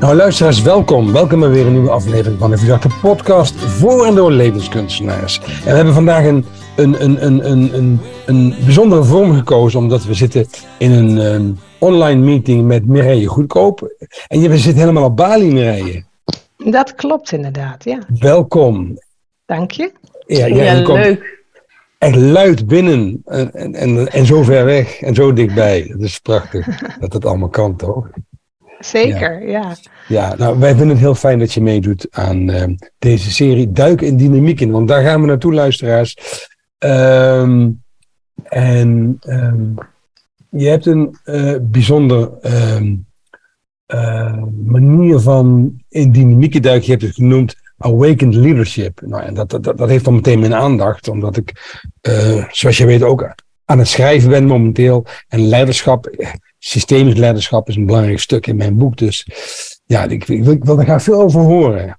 Nou, luisteraars, welkom. Welkom bij weer een nieuwe aflevering van de Verdachte Podcast voor en door levenskunstenaars. En we hebben vandaag een, een, een, een, een, een, een bijzondere vorm gekozen, omdat we zitten in een um, online meeting met Mireille Goedkoop. En je zit helemaal op Bali, Mireille. Dat klopt inderdaad, ja. Welkom. Dank je. Ja, ja, ja leuk. Echt luid binnen en, en, en, en zo ver weg en zo dichtbij. Dat is prachtig dat het allemaal kan, toch? Zeker, ja. ja. nou, wij vinden het heel fijn dat je meedoet aan uh, deze serie Duiken in Dynamiek in. Want daar gaan we naartoe, luisteraars. Um, en um, je hebt een uh, bijzonder um, uh, manier van in dynamiek duiken. Je hebt het genoemd Awakened Leadership. Nou, en dat, dat, dat heeft dan meteen mijn aandacht, omdat ik, uh, zoals je weet, ook aan het schrijven ben momenteel. En leiderschap systemisch leiderschap is een belangrijk stuk in mijn boek. Dus ja, ik, ik, wil, ik wil er graag veel over horen.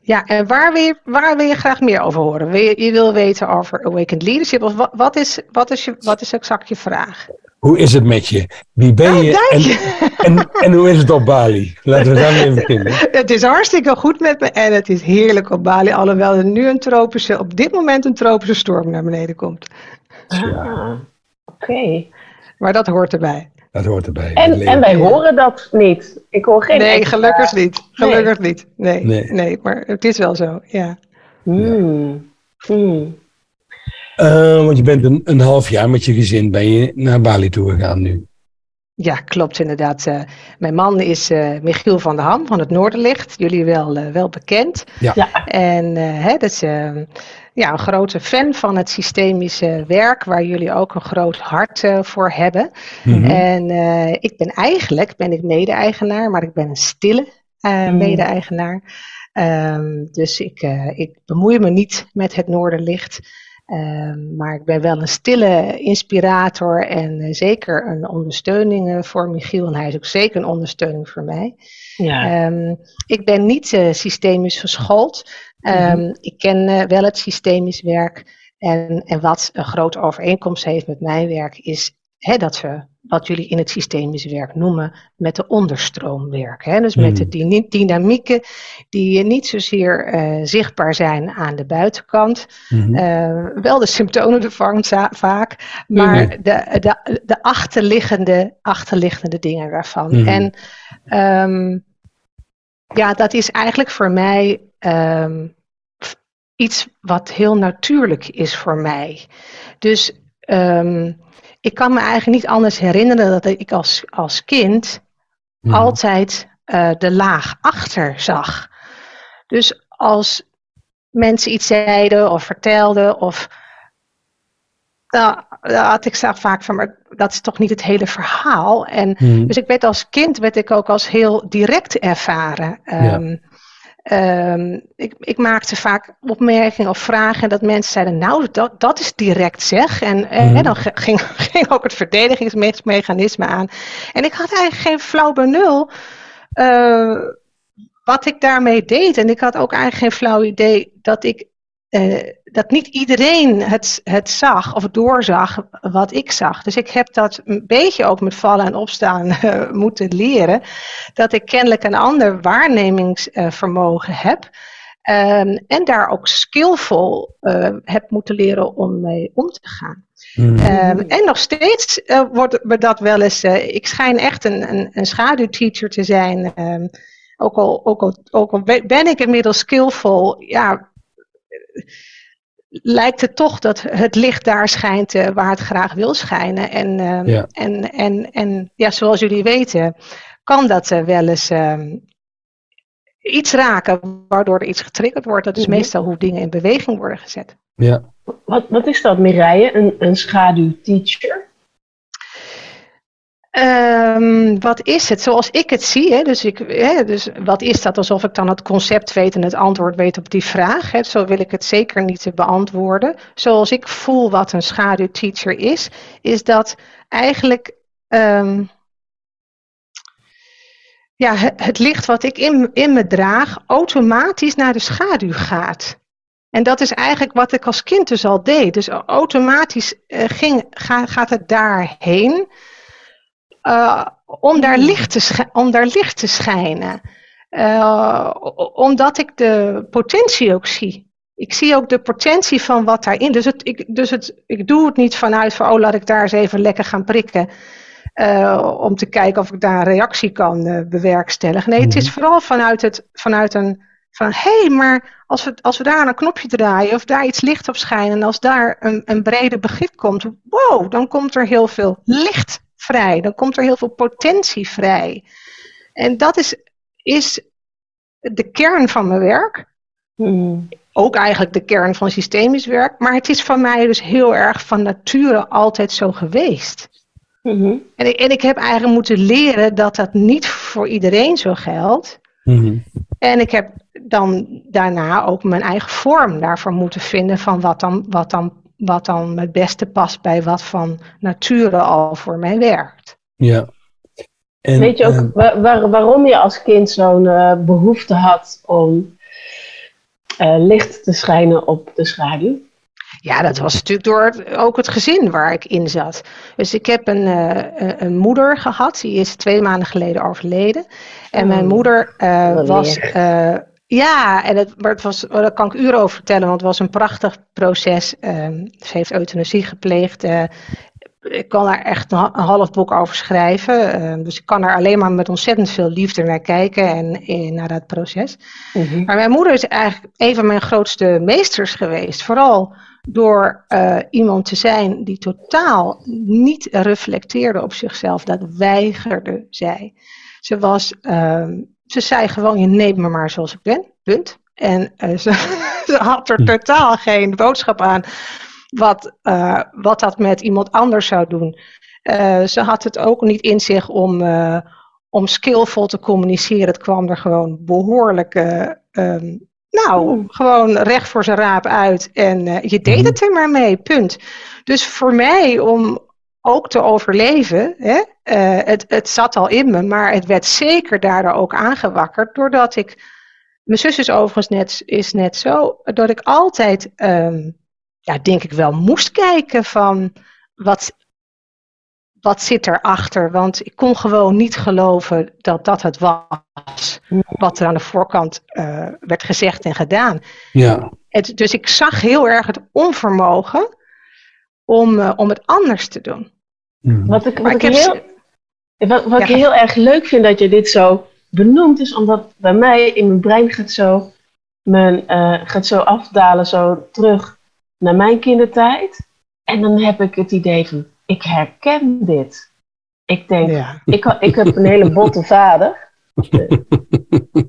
Ja, en waar wil, je, waar wil je graag meer over horen? Wil je, je wil weten over Awakened Leadership? Of wat, wat, is, wat, is je, wat is exact je vraag? Hoe is het met je? Wie ben oh, je? En, en, en, hoe is het op Bali? Laten we daarmee beginnen. Het is hartstikke goed met me en het is heerlijk op Bali. Alhoewel er nu een tropische, op dit moment een tropische storm naar beneden komt. Ja. Ah, Oké. Maar dat hoort erbij. Dat hoort erbij. En, en wij horen dat niet. Ik hoor geen. Nee, gelukkig niet. Gelukkig nee. niet. Nee, nee, nee. maar het is wel zo, ja. Hmm. Hmm. Uh, want je bent een, een half jaar met je gezin ben je naar Bali toe gegaan nu. Ja, klopt inderdaad. Uh, mijn man is uh, Michiel van der Ham van het Noorderlicht. Jullie wel, uh, wel bekend. Ja. ja. En hè, dat is ja, een grote fan van het systemische werk, waar jullie ook een groot hart uh, voor hebben. Mm -hmm. En uh, ik ben eigenlijk, ben ik mede-eigenaar, maar ik ben een stille uh, mm. mede-eigenaar. Um, dus ik, ik bemoei me niet met het Noorderlicht. Um, maar ik ben wel een stille inspirator en zeker een ondersteuning voor Michiel. En hij is ook zeker een ondersteuning voor mij. Ja. Um, ik ben niet systemisch geschoold. Um, ik ken uh, wel het systemisch werk. En, en wat een grote overeenkomst heeft met mijn werk, is hè, dat we, wat jullie in het systemisch werk noemen, met de onderstroom werken. Hè? Dus met de mm. dynamieken die niet zozeer uh, zichtbaar zijn aan de buitenkant. Mm-hmm. Uh, wel de symptomen ervan vaak, maar mm-hmm. de, de, de achterliggende, achterliggende dingen daarvan. En um, ja, dat is eigenlijk voor mij um, iets wat heel natuurlijk is voor mij. Dus um, ik kan me eigenlijk niet anders herinneren dat ik als, als kind hmm. altijd uh, de laag achter zag. Dus als mensen iets zeiden of vertelden of nou, had ik zelf vaak van, maar dat is toch niet het hele verhaal. En hmm. dus ik werd als kind werd ik ook als heel direct ervaren. Um, ja. Um, ik, ik, maakte vaak opmerkingen of vragen dat mensen zeiden, nou, dat, dat is direct zeg. En, mm. en dan ging, ging, ook het verdedigingsmechanisme aan. En ik had eigenlijk geen flauw benul uh, wat ik daarmee deed. En ik had ook eigenlijk geen flauw idee dat ik uh, dat niet iedereen het, het zag of doorzag wat ik zag. Dus ik heb dat een beetje ook met vallen en opstaan uh, moeten leren. Dat ik kennelijk een ander waarnemingsvermogen heb. Um, en daar ook skillvol heb moeten leren om mee om te gaan. Mm. Um, en nog steeds wordt me dat wel eens. ik schijn echt een, een, een schaduwteacher te zijn. Um, ook, al, ook, al, ook al ben ik inmiddels skillvol. Ja, lijkt het toch dat het licht daar schijnt uh, waar het graag wil schijnen. En, uh, ja. en, en, en ja, zoals jullie weten, kan dat uh, wel eens ehm, iets raken waardoor er iets getriggerd wordt. Dat is mm -hmm. meestal hoe dingen in beweging worden gezet. Ja. Wat, wat is dat, Mireille, een, een schaduwteacher? Um, wat is het? Zoals ik het zie, hè, dus, ik, hè, dus wat is dat? Alsof ik dan het concept weet en het antwoord weet op die vraag. Hè, zo wil ik het zeker niet beantwoorden. Zoals ik voel wat een schaduwteacher is, is dat eigenlijk um, ja, het, licht wat ik in, in me draag automatisch naar de schaduw gaat. En dat is eigenlijk wat ik als kind dus al deed. Dus automatisch uh, ging, ga, gaat het daarheen eh, om, daar licht te om daar licht te schijnen. Uh, omdat ik de potentie ook zie. Ik zie ook de potentie van wat daarin. Dus, het, ik, dus het, ik doe het niet vanuit van, oh laat ik daar eens even lekker gaan prikken. Uh, om te kijken of ik daar een reactie kan uh, bewerkstelligen. Nee, het is mhm. vooral vanuit, het, vanuit een van hé, hey, maar als we, als we daar een knopje draaien of daar iets licht op schijnen en als daar een, een brede begrip komt, wow, dan komt er heel veel licht vrij, dan komt er heel veel potentie vrij. En dat is, is de kern van mijn werk. Hmm. Ook eigenlijk de kern van systemisch werk, maar het is van mij dus heel erg van nature altijd zo geweest. Hmm. En, ik, en ik heb eigenlijk moeten leren dat dat niet voor iedereen zo geldt. Hmm. En ik heb dan daarna ook mijn eigen vorm daarvoor moeten vinden van wat dan, wat dan, wat dan het beste past bij wat van nature al voor mij werkt. Ja. En, Weet je ook uh, waar, waarom je als kind zo'n uh, behoefte had om uh, licht te schijnen op de schaduw? Ja, dat was natuurlijk door ook het gezin waar ik in zat. Dus ik heb een, uh, een moeder gehad, die is twee maanden geleden overleden. En mijn oh, moeder uh, was. Uh, ja, en het, maar het was, oh, daar kan ik uren over vertellen, want het was een prachtig proces. Ehm, ze heeft euthanasie gepleegd. ik kan daar echt een, half boek over schrijven. Ehm, dus ik kan er alleen maar met ontzettend veel liefde naar kijken en, naar dat proces. Mhm. Maar mijn moeder is eigenlijk een van mijn grootste meesters geweest. Vooral door uh, iemand te zijn die totaal niet reflecteerde op zichzelf. Dat weigerde zij. Ze, was, uh, ze zei gewoon, je neemt me maar zoals ik ben, punt. En uh, ze, ze, had er hm. totaal geen boodschap aan wat, uh, wat dat met iemand anders zou doen. ze had het ook niet in zich om, om skillvol te communiceren. Het kwam er gewoon behoorlijk um, nou, gewoon recht voor zijn raap uit en je deed mhm. het er maar mee, punt. Dus voor mij om ook te overleven, hè, uh, het, het zat al in me, maar het werd zeker daardoor ook aangewakkerd, doordat ik, mijn zus is overigens net, is net zo, dat ik altijd, um, ja, denk ik wel, moest kijken van wat, wat zit erachter? Want ik kon gewoon niet geloven dat dat het was. Wat er aan de voorkant uh, werd gezegd en gedaan. Ja. Het, dus ik zag heel erg het onvermogen om, uh, om het anders te doen. Mm. Wat ik, wat ik, heel, wat, wat ik heel erg leuk vind dat je dit zo benoemt, is omdat bij mij in mijn brein gaat zo, mijn, uh, gaat zo afdalen, zo terug naar mijn kindertijd. En dan heb ik het idee van, ik herken dit. Ik denk, ik, ik heb een hele botte vader.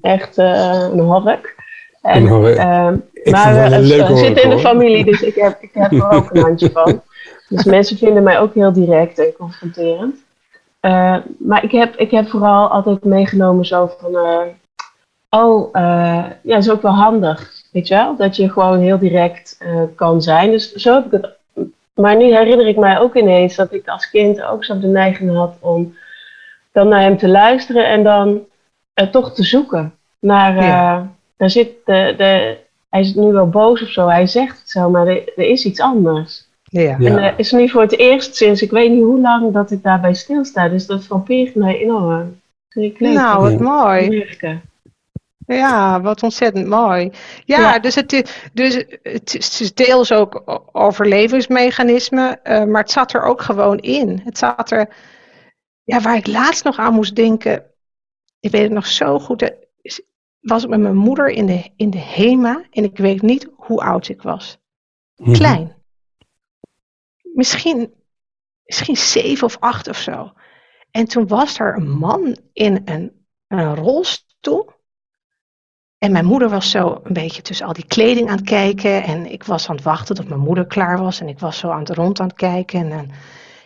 Echt uh, een hork. En, uh, maar we zitten in de familie, dus ik heb, ik heb er ook een handje van. Dus mensen vinden mij ook heel direct en confronterend. Uh, maar ik heb, ik heb vooral altijd meegenomen zo van, uh, oh, uh, ja, is ook wel handig, weet je wel? Dat je gewoon heel direct kan zijn. Dus zo heb ik het maar nu herinner ik mij ook ineens dat ik als kind ook zo de neiging had om dan naar hem te luisteren en dan toch te zoeken. Naar, daar zit de, de, hij is nu wel boos of zo, hij zegt het zo, maar er, er is iets anders. Ja. En uh, is nu voor het eerst sinds ik weet niet hoe lang dat ik daarbij stilsta. Dus dat frappeert mij enorm. Nou, wat mooi. Ja, wat ontzettend mooi. Ja, dus, het, dus het is deels ook overlevingsmechanisme, uh, maar het zat er ook gewoon in. Het zat er, ja, waar ik laatst nog aan moest denken, ik weet het nog zo goed, was ik met mijn moeder in de, in de HEMA en ik weet niet hoe oud ik was. Mhm. Klein. Misschien, misschien zeven of acht of zo. En toen was er een man in een, een rolstoel. En mijn moeder was zo een beetje tussen al die kleding aan het kijken. En ik was aan het wachten tot mijn moeder klaar was. En ik was zo aan het rond aan het kijken. En,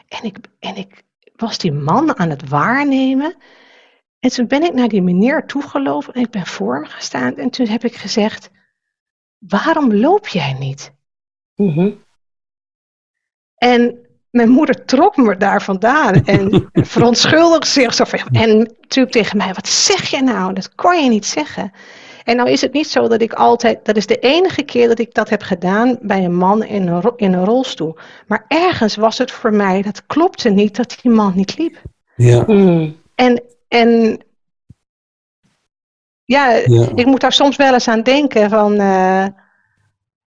en, ik, en ik was die man aan het waarnemen. En toen ben ik naar die meneer toegelopen en ik ben voor hem gestaan. En toen heb ik gezegd, waarom loop jij niet? Mhm. En mijn moeder trok me daar vandaan en verontschuldigde zich zo van. En natuurlijk tegen mij, wat zeg je nou? Dat kon je niet zeggen. En nou is het niet zo dat ik altijd, dat is de enige keer dat ik dat heb gedaan bij een man in een, in een rolstoel. Maar ergens was het voor mij, dat klopte niet dat die man niet liep. Ja. Mm. En, en ja, ik moet daar soms wel eens aan denken van, uh,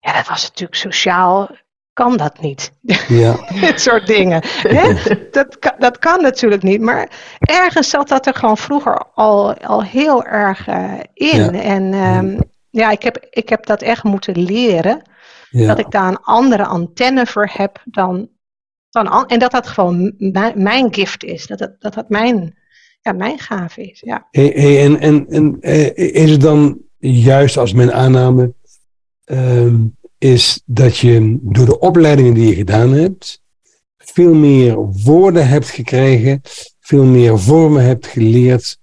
ja, dat was natuurlijk sociaal, kan dat niet. Ja. Dit soort dingen. Dat, kan, dat kan natuurlijk niet, maar ergens zat dat er gewoon vroeger al, al heel erg uh, in. En um, ja, ik heb, ik heb dat echt moeten leren. Dat ik daar een andere antenne voor heb dan, dan en dat dat gewoon mijn gift is. Dat dat, dat, dat mijn ja, mijn gave is. Ja. Hey, hey, en en, en eh, is het dan juist als mijn aanname uh, is dat je door de opleidingen die je gedaan hebt, veel meer woorden hebt gekregen, veel meer vormen hebt geleerd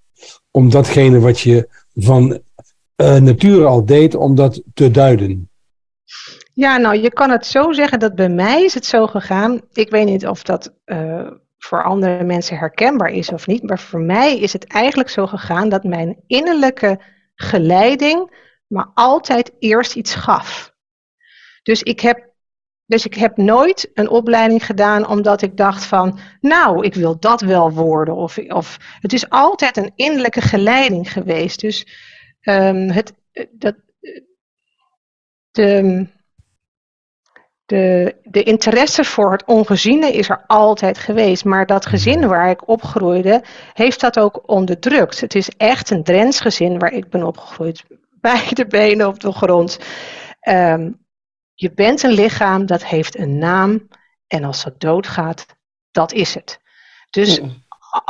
om datgene wat je van uh, nature al deed, om dat te duiden? Ja, nou, je kan het zo zeggen dat bij mij is het zo gegaan. Ik weet niet of dat uh, voor andere mensen herkenbaar is of niet. Maar voor mij is het eigenlijk zo gegaan dat mijn innerlijke geleiding me altijd eerst iets gaf. Dus ik heb, dus ik heb nooit een opleiding gedaan omdat ik dacht van, nou, ik wil dat wel worden. Of, of het is altijd een innerlijke geleiding geweest. Dus um, het, dat, de, de, de interesse voor het ongeziene is er altijd geweest. Maar dat gezin waar ik opgroeide, heeft dat ook onderdrukt. Het is echt een Drents gezin waar ik ben opgegroeid. Beide benen op de grond. Um, je bent een lichaam, dat heeft een naam. En als dat doodgaat, dat is het. Dus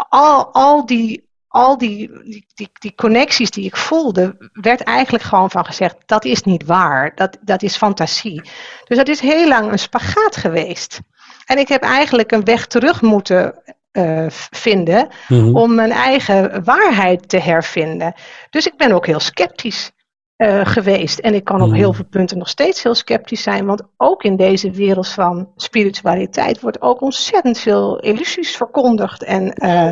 al, al die al die, die, die, connecties die ik voelde, werd eigenlijk gewoon van gezegd, dat is niet waar, dat, dat is fantasie. Dus dat is heel lang een spagaat geweest. En ik heb eigenlijk een weg terug moeten uh, vinden mhm. om mijn eigen waarheid te hervinden. Dus ik ben ook heel sceptisch uh, geweest. En ik kan op heel veel punten nog steeds heel sceptisch zijn, want ook in deze wereld van spiritualiteit wordt ook ontzettend veel illusies verkondigd en... Uh,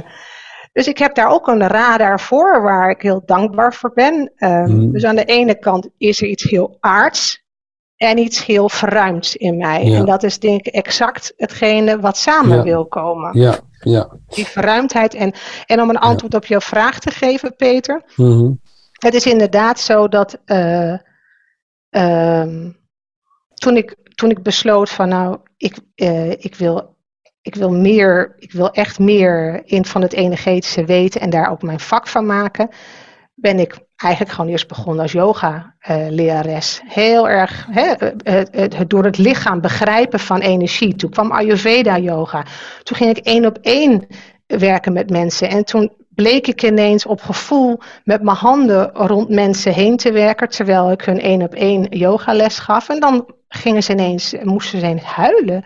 dus ik heb daar ook een radar voor waar ik heel dankbaar voor ben. Ehm, mhm. Dus aan de ene kant is er iets heel aards en iets heel verruimds in mij. En dat is denk ik exact hetgene wat samen wil komen. Ja, ja. Die verruimdheid. En, en om een antwoord op jouw vraag te geven, Peter. Mhm. Het is inderdaad zo dat uh, toen, ik, toen ik besloot van nou, ik, uh, ik wil ik wil meer, ik wil echt meer in van het energetische weten en daar ook mijn vak van maken. Ben ik eigenlijk gewoon eerst begonnen als yoga-lerares. Heel erg het, het, door het lichaam begrijpen van energie. Toen kwam Ayurveda-yoga. Toen ging ik één op één werken met mensen. En toen bleek ik ineens op gevoel met mijn handen rond mensen heen te werken. Terwijl ik hun één op één yogales gaf. En dan gingen ze ineens, moesten ze ineens huilen.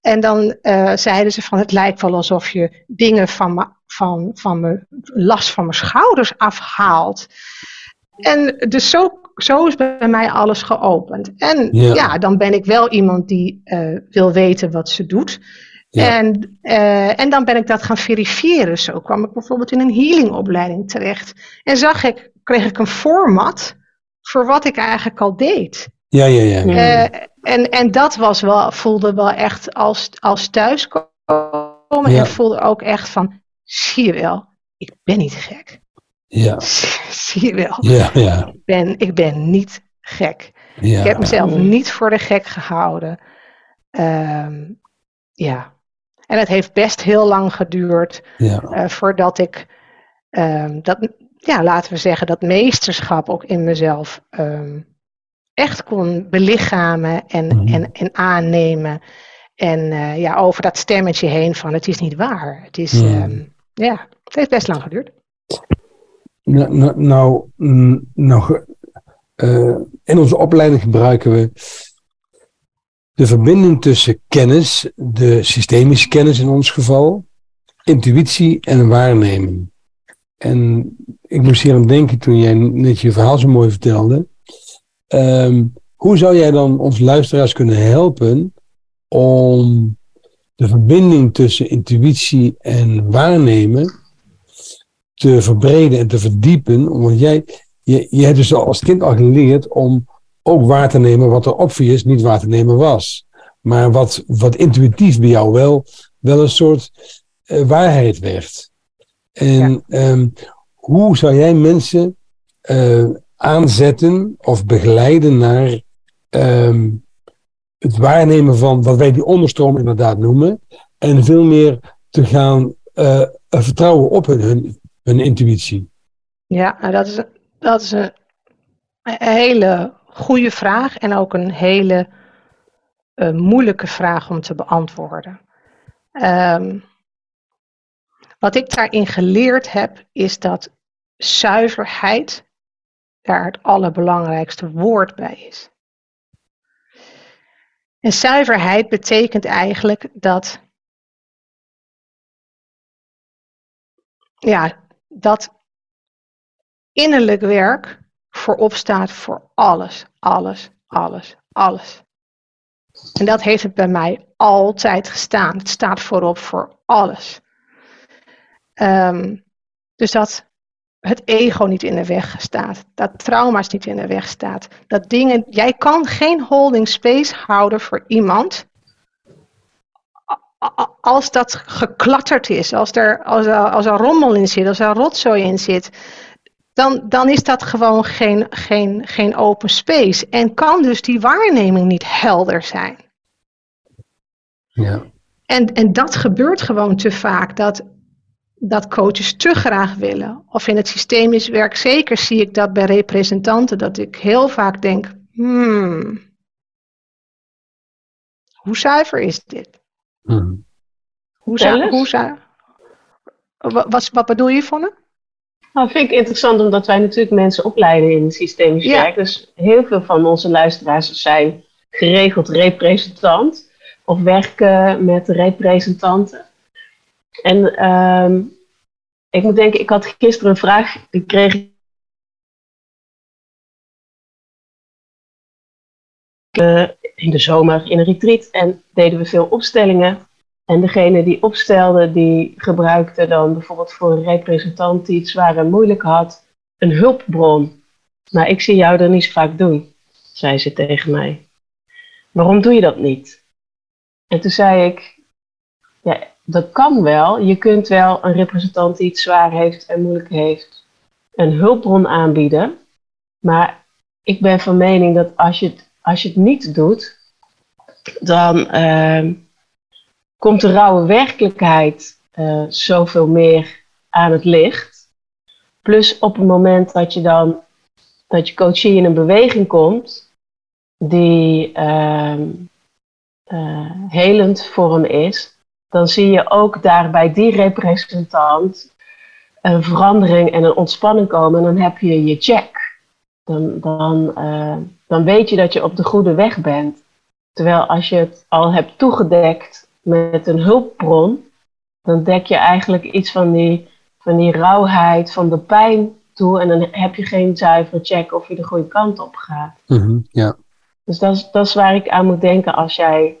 En dan uh, zeiden ze van het lijkt wel alsof je dingen van, me, van, van me, last van mijn schouders afhaalt. En dus zo, zo is bij mij alles geopend. En ja, dan ben ik wel iemand die uh, wil weten wat ze doet. Ja. En, uh, en dan ben ik dat gaan verifiëren. Zo kwam ik bijvoorbeeld in een healingopleiding terecht. En zag ik, kreeg ik een format voor wat ik eigenlijk al deed. Ja, ja, ja. Uh, en, en dat was wel, voelde wel echt als, als thuiskomen. En voelde ook echt van, zie je wel, ik ben niet gek. Ja. Zie je wel. Ja, ja. Ik, ben, ik ben niet gek. Ja. Ik heb mezelf niet voor de gek gehouden. Um, ja. En het heeft best heel lang geduurd ja. uh, voordat ik um, dat, ja, laten we zeggen, dat meesterschap ook in mezelf um, echt kon belichamen en, mhm. en, en aannemen. En uh, ja, over dat stemmetje heen van het is niet waar. Het is, mhm. Ehm, ja, het heeft best lang geduurd. Nou, nou, nou, nou uh, in onze opleiding gebruiken we de verbinding tussen kennis, de systemische kennis in ons geval, intuïtie en waarnemen. En ik moest hier aan denken toen jij net je verhaal zo mooi vertelde. Ehm, hoe zou jij dan ons luisteraars kunnen helpen om de verbinding tussen intuïtie en waarnemen te verbreden en te verdiepen? Want jij, je, je hebt dus als kind al geleerd om ook waar te nemen wat er obvious niet waar te nemen was. Maar wat, wat intuïtief bij jou wel, wel een soort waarheid werd. En ehm, hoe zou jij mensen aanzetten of begeleiden naar ehm, het waarnemen van wat wij die onderstroom inderdaad noemen. En veel meer te gaan uh, vertrouwen op hun, hun, hun, intuïtie. Ja, nou, dat is, dat is een, hele goede vraag en ook een hele uh, moeilijke vraag om te beantwoorden. Um, wat ik daarin geleerd heb, is dat zuiverheid daar het allerbelangrijkste woord bij is. En zuiverheid betekent eigenlijk dat, ja, dat innerlijk werk voorop staat voor alles, alles, alles, alles. En dat heeft het bij mij altijd gestaan. Het staat voorop voor alles. Um, dus dat het ego niet in de weg staat, dat trauma's niet in de weg staat, dat dingen, jij kan geen holding space houden voor iemand als dat geklatterd is, als er, als als er rommel in zit, als er rotzooi in zit, dan, dan is dat gewoon geen, geen, geen open space en kan dus die waarneming niet helder zijn. Ja. En, en dat gebeurt gewoon te vaak, dat dat coaches te graag willen. Of in het systemisch werk zeker zie ik dat bij representanten, dat ik heel vaak denk, hmm, hoe zuiver is dit? Hmm. Hoe, zuiver, hoe zuiver? Wat, wat bedoel je, Vonne? Nou, vind ik interessant omdat wij natuurlijk mensen opleiden in systemisch werk. Dus heel veel van onze luisteraars zijn geregeld representant of werken met representanten. En um, ik moet denken, ik had gisteren een vraag gekregen. Uh, in de zomer in een retreat en deden we veel opstellingen. En degene die opstelde, die gebruikte dan bijvoorbeeld voor een representant die het zwaar en moeilijk had, een hulpbron. Maar ik zie jou dat niet zo vaak doen, zei ze tegen mij. Waarom doe je dat niet? En toen zei ik, ja, dat kan wel. Je kunt wel een representant die het zwaar heeft en moeilijk heeft, een hulpbron aanbieden. Maar ik ben van mening dat als je het, als je het niet doet, dan uh, komt de rauwe werkelijkheid uh, zoveel meer aan het licht. Plus op het moment dat je dan dat je coachie in een beweging komt die uh, helend voor hem is, dan zie je ook daar bij die representant een verandering en een ontspanning komen. En dan heb je je check. Dan, dan, uh, dan weet je dat je op de goede weg bent. Terwijl als je het al hebt toegedekt met een hulpbron, dan dek je eigenlijk iets van die, van die rauwheid, van de pijn toe. En dan heb je geen zuivere check of je de goede kant op gaat. Mm ja. Dus dat is, dat is waar ik aan moet denken als jij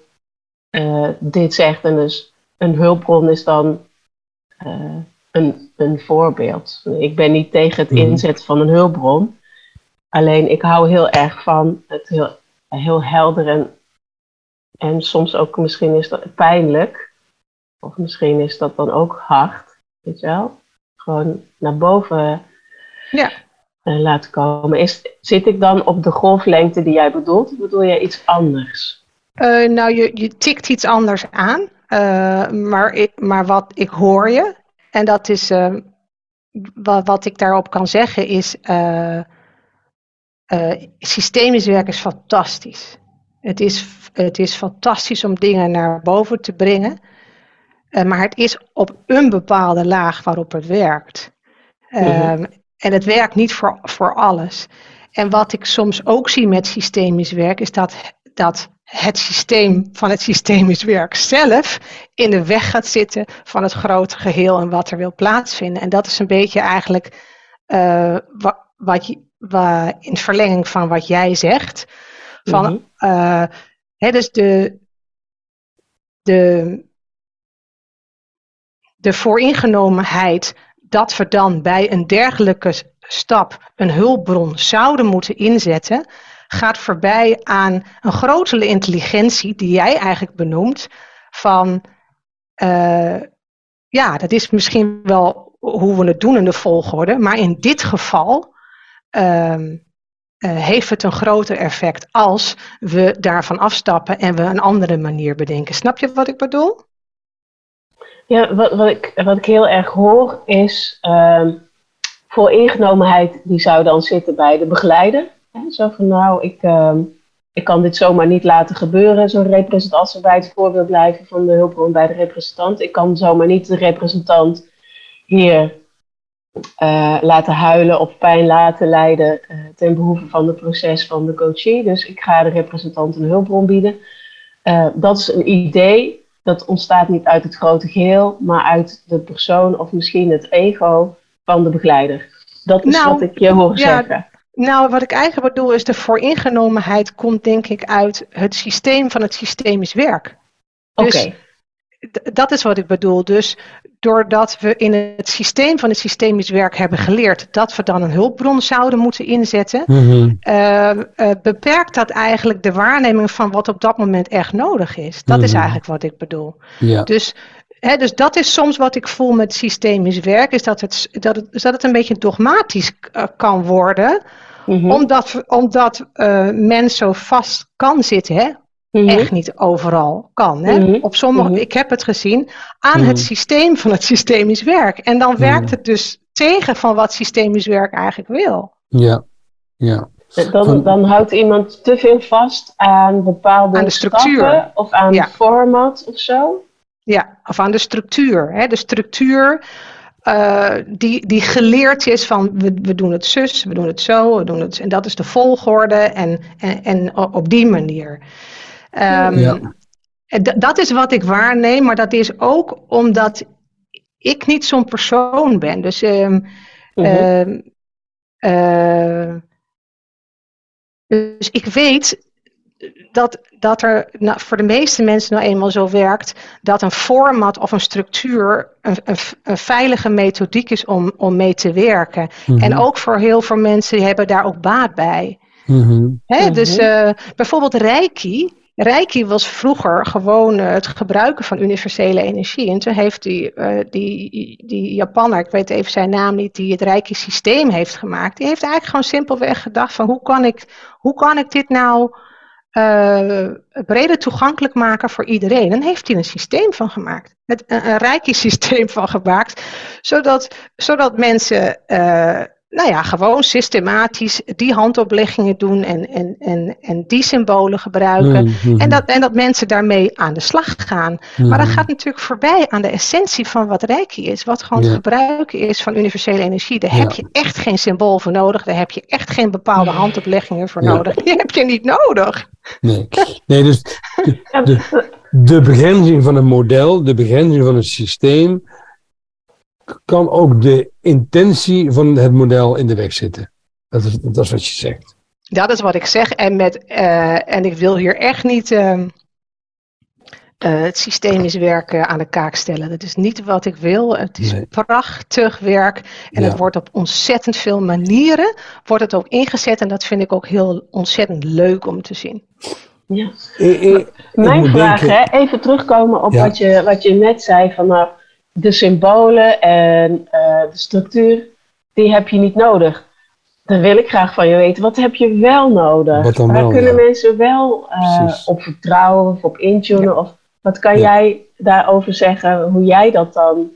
uh, dit zegt. En dus een hulpbron is dan uh, een, een voorbeeld. Ik ben niet tegen het mhm. inzetten van een hulpbron. Alleen ik hou heel erg van het heel, heel helder en, en soms ook misschien is dat pijnlijk. Of misschien is dat dan ook hard. Weet je wel? Gewoon naar boven ja. uh, laten komen. Is, zit ik dan op de golflengte die jij bedoelt? Of bedoel jij iets anders? Uh, nou, je, je tikt iets anders aan. Uh, maar, ik, maar wat ik hoor je, en dat is uh, wat, wat ik daarop kan zeggen, is systemisch werk is fantastisch. Het is, het is fantastisch om dingen naar boven te brengen, maar het is op een bepaalde laag waarop het werkt. Mm En het werkt niet voor, voor alles. En wat ik soms ook zie met systemisch werk, is dat, dat het systeem van het systemisch werk zelf in de weg gaat zitten van het grote geheel en wat er wil plaatsvinden. En dat is een beetje eigenlijk uh, wat, wat, in verlenging van wat jij zegt. Van, mm -hmm. uh, dus de, de, de vooringenomenheid dat we dan bij een dergelijke stap een hulpbron zouden moeten inzetten, gaat voorbij aan een grotere intelligentie die jij eigenlijk benoemt van uh, ja, dat is misschien wel hoe we het doen in de volgorde, maar in dit geval ehm, eh, heeft het een groter effect als we daarvan afstappen en we een andere manier bedenken. Snap je wat ik bedoel? Ja, wat, wat, ik, wat ik heel erg hoor is uh, voor ingenomenheid, die zou dan zitten bij de begeleider. Zo van nou, ik, uh, ik kan dit zomaar niet laten gebeuren, zo'n representant, als we bij het voorbeeld blijven van de hulpbron bij de representant. Ik kan zomaar niet de representant hier uh, laten huilen of pijn laten lijden uh, ten behoeve van het proces van de coachie. Dus ik ga de representant een hulpbron bieden. Uh, dat is een idee, dat ontstaat niet uit het grote geheel, maar uit de persoon of misschien het ego van de begeleider. Dat is nou, wat ik je hoor ja, zeggen. Nou, wat ik eigenlijk bedoel is de vooringenomenheid komt denk ik uit het systeem van het systemisch werk. Dus Oké. Okay. Dat is wat ik bedoel. Dus doordat we in het systeem van het systemisch werk hebben geleerd dat we dan een hulpbron zouden moeten inzetten, mm beperkt dat eigenlijk de waarneming van wat op dat moment echt nodig is. Dat is mhm. eigenlijk wat ik bedoel. Ja. Dus, hè, dus dat is soms wat ik voel met systemisch werk, is dat het, dat het, dat het een beetje dogmatisch uh, kan worden. Mm Omdat, omdat uh, men zo vast kan zitten, hè? Mhm. echt niet overal kan. Hè? Mhm. Op sommige, mhm. Ik heb het gezien aan het systeem van het systemisch werk. En dan werkt het dus tegen van wat systemisch werk eigenlijk wil. Ja, ja. Dan, dan houdt iemand te veel vast aan bepaalde aan de structuur of aan ja. format of zo. Ja, of aan de structuur. Hè? De structuur uh, die, die geleerd is van we, we doen het zus, we doen het zo, we doen het, en dat is de volgorde en, en, en op die manier. Um, ja. Dat is wat ik waarneem, maar dat is ook omdat ik niet zo'n persoon ben. Dus, um, uh uh, dus ik weet dat, dat er nou, voor de meeste mensen nou eenmaal zo werkt dat een format of een structuur een, een, een veilige methodiek is om, om mee te werken. Mhm. En ook voor heel veel mensen die hebben daar ook baat bij. Mm Dus uh, bijvoorbeeld Reiki Reiki was vroeger gewoon uh, het gebruiken van universele energie. En toen heeft die, uh, die, die Japanner, ik weet even zijn naam niet, die het Reiki-systeem heeft gemaakt, die heeft eigenlijk gewoon simpelweg gedacht van hoe kan ik, hoe kan ik dit nou uh, breder toegankelijk maken voor iedereen. En heeft hij een systeem van gemaakt. Het, een, een Reiki-systeem van gemaakt, zodat, zodat mensen nou ja, gewoon systematisch die handopleggingen doen en, en, en, en die symbolen gebruiken. Mm-hmm. En, dat, en dat mensen daarmee aan de slag gaan. Maar dat gaat natuurlijk voorbij aan de essentie van wat Reiki is. Wat gewoon het gebruiken is van universele energie. Daar heb je echt geen symbool voor nodig. Daar heb je echt geen bepaalde handopleggingen voor nodig. Die heb je niet nodig. Nee, nee dus de, de, de begrenzing van een model, de begrenzing van een systeem kan ook de intentie van het model in de weg zitten. Dat is, dat is wat je zegt. Dat is wat ik zeg. En, met, uh, en ik wil hier echt niet uh, uh, het systemisch werken aan de kaak stellen. Dat is niet wat ik wil. Het is nee. prachtig werk. En ja. het wordt op ontzettend veel manieren wordt het ook ingezet. En dat vind ik ook heel ontzettend leuk om te zien. Ja. Mijn vraag, hè, even terugkomen op ja. wat, je, wat je net zei. Van, nou, de symbolen en uh, de structuur, die heb je niet nodig. Dan wil ik graag van je weten, wat heb je wel nodig? Waar wel, kunnen ja. mensen wel uh, op vertrouwen of op intunen? Ja. Of wat kan ja. jij daarover zeggen, hoe jij dat dan...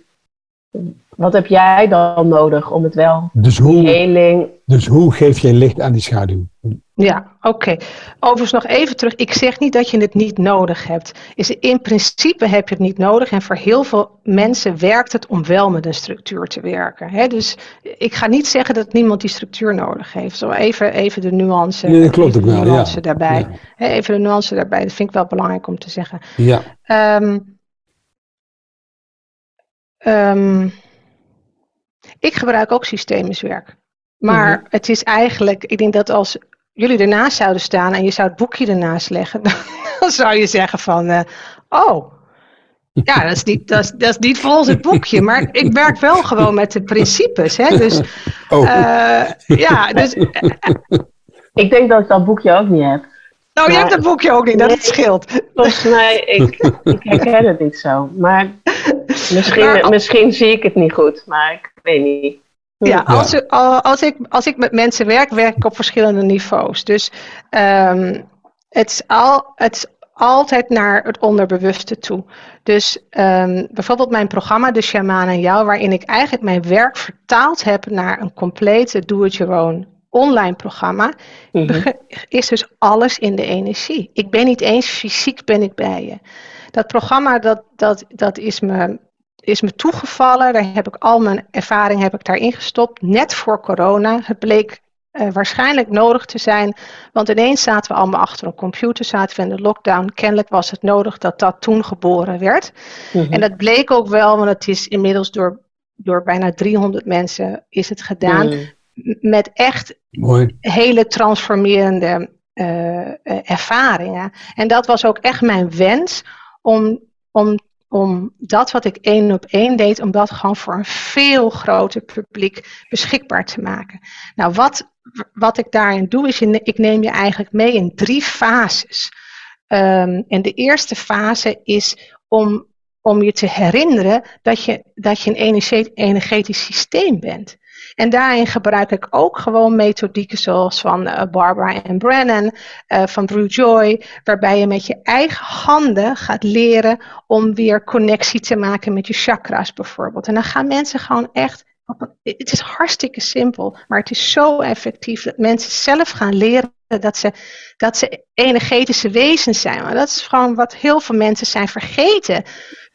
Wat heb jij dan nodig om het wel, dus hoe, heling... Dus hoe geef je licht aan die schaduw? Ja, oké. Okay. Overigens nog even terug. Ik zeg niet dat je het niet nodig hebt. Is in principe heb je het niet nodig. En voor heel veel mensen werkt het om wel met een structuur te werken. He, dus ik ga niet zeggen dat niemand die structuur nodig heeft. Zo even, even de nuance, ja, klopt ook wel, nuance ja. daarbij. Ja. even de nuance daarbij. Dat vind ik wel belangrijk om te zeggen. Ja. Um, um, ik gebruik ook systemisch werk. Maar mm -hmm. het is eigenlijk, ik denk dat als jullie ernaast zouden staan en je zou het boekje ernaast leggen, dan zou je zeggen van, uh, oh, ja, dat is, niet, dat, is, dat is niet volgens het boekje, maar ik werk wel gewoon met de principes. Hè? Dus, oh. uh, ja, dus. ik denk dat ik dat boekje ook niet heb. Nou, je hebt het boekje ook niet, dat het scheelt. Volgens mij, ik, ik herken het niet zo. Maar misschien, misschien zie ik het niet goed, maar ik weet niet. Ja, als, ja. als, ik, als ik met mensen werk, werk ik op verschillende niveaus. Dus um, het, is al, het is altijd naar het onderbewuste toe. Dus um, bijvoorbeeld mijn programma, De Shaman en Jou, waarin ik eigenlijk mijn werk vertaald heb naar een complete do-it-your-own online programma, mhm. is dus alles in de energie. Ik ben niet eens fysiek ben ik bij je. Dat programma, dat, dat, dat is, me, is me toegevallen. Daar heb ik al mijn ervaring heb ik daarin gestopt, net voor corona. Het bleek uh, waarschijnlijk nodig te zijn. Want ineens zaten we allemaal achter een computer, zaten we in de lockdown. Kennelijk was het nodig dat dat toen geboren werd. Mhm. En dat bleek ook wel, want het is inmiddels door, door bijna 300 mensen is het gedaan. Met echt Mooi. hele transformerende uh, ervaringen. En dat was ook echt mijn wens om, om om dat wat ik één op één deed, om dat gewoon voor een veel groter publiek beschikbaar te maken. Nou, wat, wat ik daarin doe, is ik neem je eigenlijk mee in drie fases. Um, en de eerste fase is om, om je te herinneren dat je, dat je een energetisch systeem bent. En daarin gebruik ik ook gewoon methodieken zoals van uh, Barbara en Brennan, uh, van Brew Joy, waarbij je met je eigen handen gaat leren om weer connectie te maken met je chakras bijvoorbeeld. En dan gaan mensen gewoon echt het is hartstikke simpel, maar het is zo effectief dat mensen zelf gaan leren dat ze, dat ze energetische wezens zijn. Maar dat is gewoon wat heel veel mensen zijn vergeten.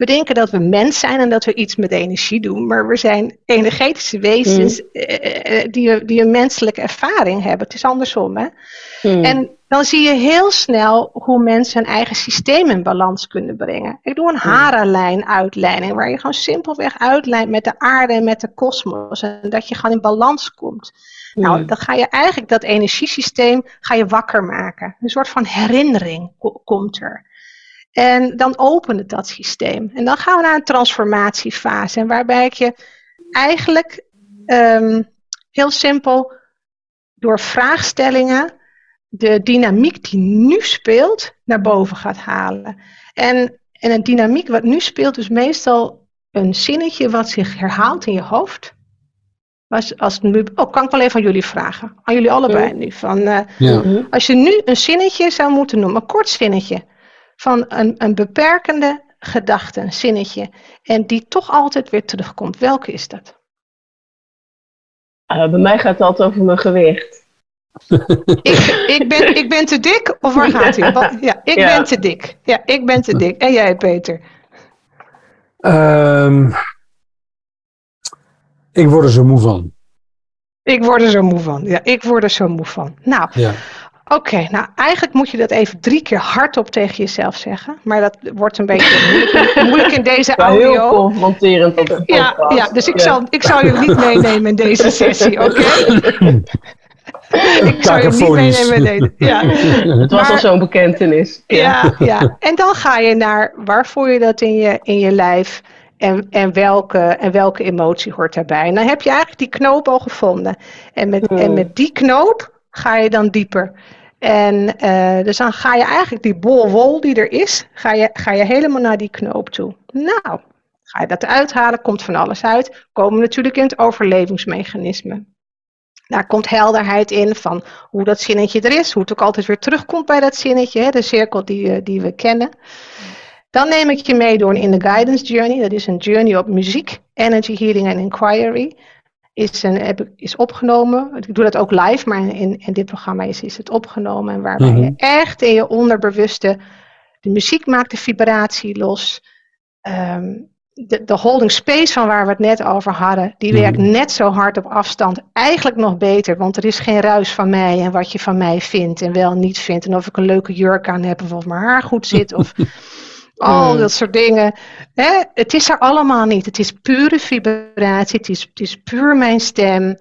We denken dat we mens zijn en dat we iets met energie doen, maar we zijn energetische wezens mm. eh, eh, die, die een menselijke ervaring hebben. Het is andersom. Hè? Mm. En dan zie je heel snel hoe mensen hun eigen systeem in balans kunnen brengen. Ik doe een harenlijn uitleiding, waar je gewoon simpelweg uitlijnt met de aarde en met de kosmos. En dat je gewoon in balans komt. Nou, dan ga je eigenlijk dat energiesysteem ga je wakker maken. Een soort van herinnering komt er. En dan opent het dat systeem. En dan gaan we naar een transformatiefase. Waarbij ik je eigenlijk um, heel simpel door vraagstellingen de dynamiek die nu speelt naar boven gaat halen. En, en een dynamiek wat nu speelt is meestal een zinnetje wat zich herhaalt in je hoofd. Als, als nu, oh, kan ik wel even aan jullie vragen. Aan jullie allebei nu. Van, uh, ja. Als je nu een zinnetje zou moeten noemen, een kort zinnetje. Van een, een beperkende gedachte, een zinnetje. En die toch altijd weer terugkomt. Welke is dat? Uh, bij mij gaat het altijd over mijn gewicht. ik, ik, ben, ik ben te dik, of waar gaat u? Ja, ik ben te dik. Ja, ik ben te dik. En jij, Peter? Um, ik word er zo moe van. Ik word er zo moe van. Ja, ik word er zo moe van. Nou, ja. Oké. nou, eigenlijk moet je dat even drie keer hardop tegen jezelf zeggen. Maar dat wordt een beetje moeilijk, moeilijk in deze ja, audio. Heel confronterend op de ja, ja, dus ik, Zal, ik zal je niet meenemen in deze sessie, oké? ik zou je niet meenemen in Ja. Het was al zo'n bekentenis. Ja. ja. Ja, en dan ga je naar waar voel je dat in je, in je lijf en, en, welke, en welke emotie hoort daarbij. En dan heb je eigenlijk die knoop al gevonden. En met, en hmm. met die knoop ga je dan dieper. En uh, dus dan ga je eigenlijk die bol wol die er is, ga je, ga je helemaal naar die knoop toe. Nou, ga je dat uithalen, komt van alles uit. Komen we natuurlijk in het overlevingsmechanisme. Daar komt helderheid in van hoe dat zinnetje er is, hoe het ook altijd weer terugkomt bij dat zinnetje, hè, de cirkel die, eh, die we kennen. Dan neem ik je mee door een In the Guidance Journey. Dat is een journey op muziek, energy healing en inquiry. Is, een, is opgenomen. Ik doe dat ook live, maar in, in dit programma is, is het opgenomen. En waarbij je mhm. echt in je onderbewuste de muziek maakt de vibratie los. Ehm, de, de, holding space van waar we het net over hadden, die werkt mhm. net zo hard op afstand. Eigenlijk nog beter, want er is geen ruis van mij en wat je van mij vindt en wel niet vindt. En of ik een leuke jurk aan heb of of mijn haar goed zit. Of al dat soort dingen. Hè? Het is er allemaal niet. Het is pure vibratie. Het is, het is puur mijn stem.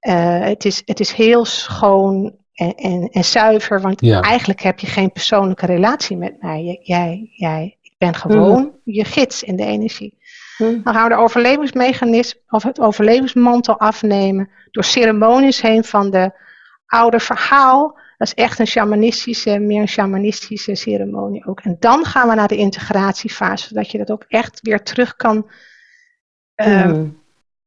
Uh, het, is, het is heel schoon en, en, en zuiver. Want eigenlijk heb je geen persoonlijke relatie met mij. Jij, jij, ik ben gewoon mm. je gids in de energie. Mm. Dan gaan we de overlevingsmechanisme of het overlevingsmantel afnemen. Door ceremonies heen van de oude verhaal Dat is echt een shamanistische, meer een shamanistische ceremonie ook. En dan gaan we naar de integratiefase, zodat je dat ook echt weer terug kan uh,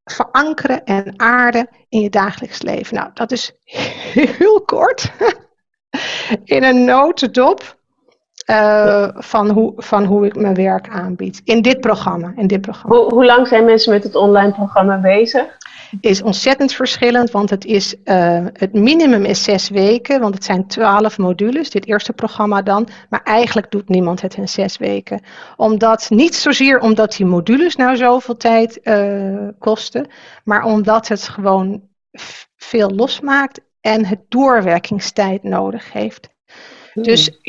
verankeren en aarden in je dagelijks leven. Nou, dat is heel kort. in een notendop. Uh, van, hoe, van hoe ik mijn werk aanbied. In dit programma. In dit programma. Hoe, hoe lang zijn mensen met het online programma bezig? Is ontzettend verschillend, want het, is, uh, het minimum is zes weken, want het zijn twaalf modules, dit eerste programma dan. Maar eigenlijk doet niemand het in zes weken. Omdat, niet zozeer omdat die modules nou zoveel tijd uh, kosten, maar omdat het gewoon veel losmaakt en het doorwerkingstijd nodig heeft. Dus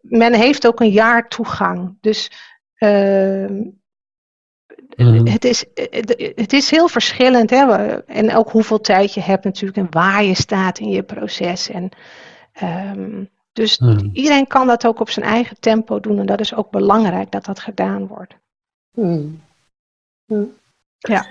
men heeft ook een jaar toegang. Dus uh, mm. het, is, het is heel verschillend. Hè? En ook hoeveel tijd je hebt natuurlijk en waar je staat in je proces. En, um, dus mm. iedereen kan dat ook op zijn eigen tempo doen. En dat is ook belangrijk dat dat gedaan wordt. Mm. Ja.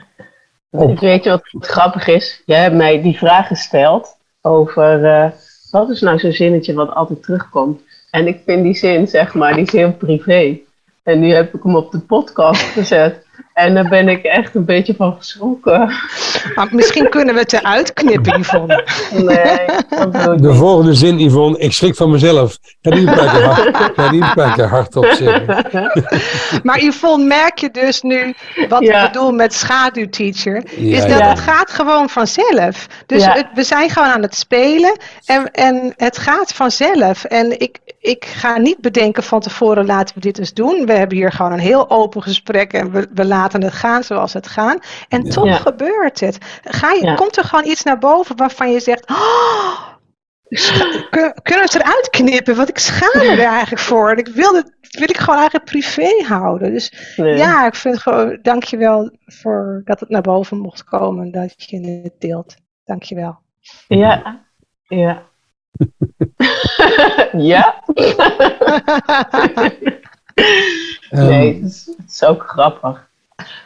Ik weet je wat grappig is? Jij hebt mij die vraag gesteld over uh, wat is nou zo'n zinnetje wat altijd terugkomt. En ik vind die zin, zeg maar, die is heel privé. En nu heb ik hem op de podcast gezet. En daar ben ik echt een beetje van geschrokken. Maar misschien kunnen we het eruit knippen, Yvonne. Nee, dat De volgende zin, Yvonne. Ik schrik van mezelf. Ga die een paar hard, hardop zeggen. Maar Yvonne, merk je dus nu wat ik bedoel met schaduwteacher? Ja, is dat het gaat gewoon vanzelf. Dus het, we zijn gewoon aan het spelen. En, en het gaat vanzelf. En ik, ik ga niet bedenken van tevoren, laten we dit eens doen. We hebben hier gewoon een heel open gesprek. En we, we laten het gaan zoals het gaat. En toch gebeurt het. Ga je, Komt er gewoon iets naar boven waarvan je zegt. Oh, kunnen we het eruit knippen? Want ik schaam me er eigenlijk voor. En ik wil het wil ik gewoon eigenlijk privé houden. Dus ja, ik vind gewoon, dankjewel voor dat het naar boven mocht komen. Dat je het deelt. Dankjewel. Ja, ja. ja? nee, het is, het is ook grappig.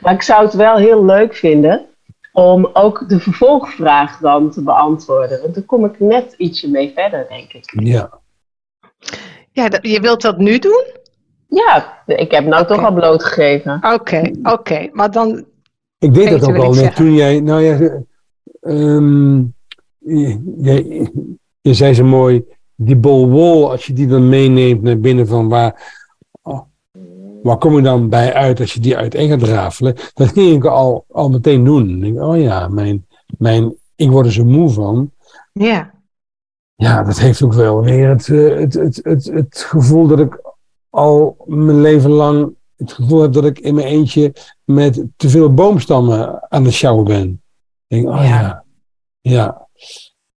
Maar ik zou het wel heel leuk vinden om ook de vervolgvraag dan te beantwoorden. Want dan kom ik net ietsje mee verder, denk ik. Ja. Ja, je wilt dat nu doen? Ja, ik heb nou toch al blootgegeven. Oké, oké. Maar dan... Ik deed dat ook al net toen jij... Nou ja, um, je, je zei zo mooi, die bol wol, als je die dan meeneemt naar binnen van waar waar kom je dan bij uit als je die uiteen gaat rafelen? Dat ging ik al, al meteen doen. Ik denk, oh ja, mijn, mijn, ik word er zo moe van. Ja. Ja, dat heeft ook wel weer het, eh, het, het, het, het gevoel dat ik al mijn leven lang het gevoel heb dat ik in mijn eentje met te veel boomstammen aan de sjouwen ben. Ik denk, oh ja, ja, ja.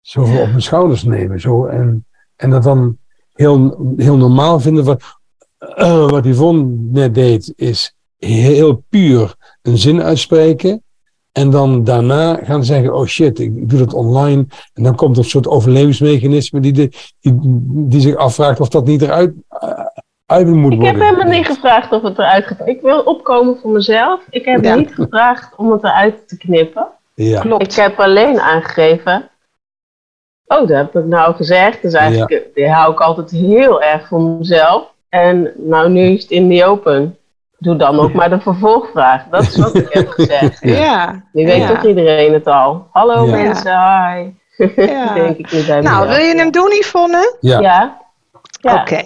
Zoveel op mijn schouders nemen. Zo, en, en dat dan heel, heel normaal vinden van, uh, wat Yvonne net deed, is heel puur een zin uitspreken. En dan daarna gaan zeggen, oh shit, ik doe dat online. En dan komt er een soort overlevingsmechanisme die, die, die, zich afvraagt of dat niet eruit uh, uit moet worden. Ik heb helemaal niet gevraagd of het eruit gaat. Ik wil opkomen voor mezelf. Ik heb niet gevraagd om het eruit te knippen. Ja. Klopt. Ik heb alleen aangegeven. Oh, dat heb ik nou gezegd. Dus eigenlijk die hou ik altijd heel erg voor mezelf. En nou, nu is het in the open. Doe dan ook maar de vervolgvraag. Dat is wat ik heb gezegd. Ja. Nu weet ja. toch iedereen het al. Hallo mensen, hi. Ja. Denk ik nou, wil je hem doen, Yvonne? Ja. ja. Oké.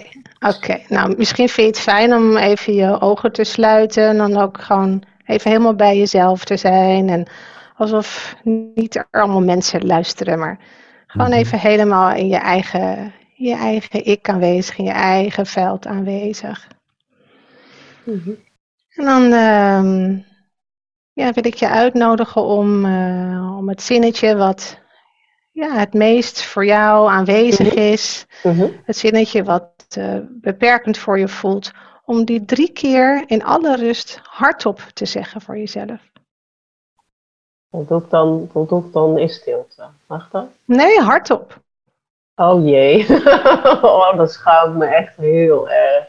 Oké, nou misschien vind je het fijn om even je ogen te sluiten en dan ook gewoon even helemaal bij jezelf te zijn. En alsof niet er allemaal mensen luisteren, maar gewoon mhm. even helemaal in je eigen, je eigen ik aanwezig, in je eigen veld aanwezig. Mhm. En dan uh, ja, wil ik je uitnodigen om, uh, om het zinnetje wat ja, het meest voor jou aanwezig mhm. is, het zinnetje wat uh, beperkend voor je voelt, om die drie keer in alle rust hardop te zeggen voor jezelf. Ik dan, ik dan in stilte? Mag dat? Nee, hardop. Oh jee. oh, dat schaamt me echt heel erg.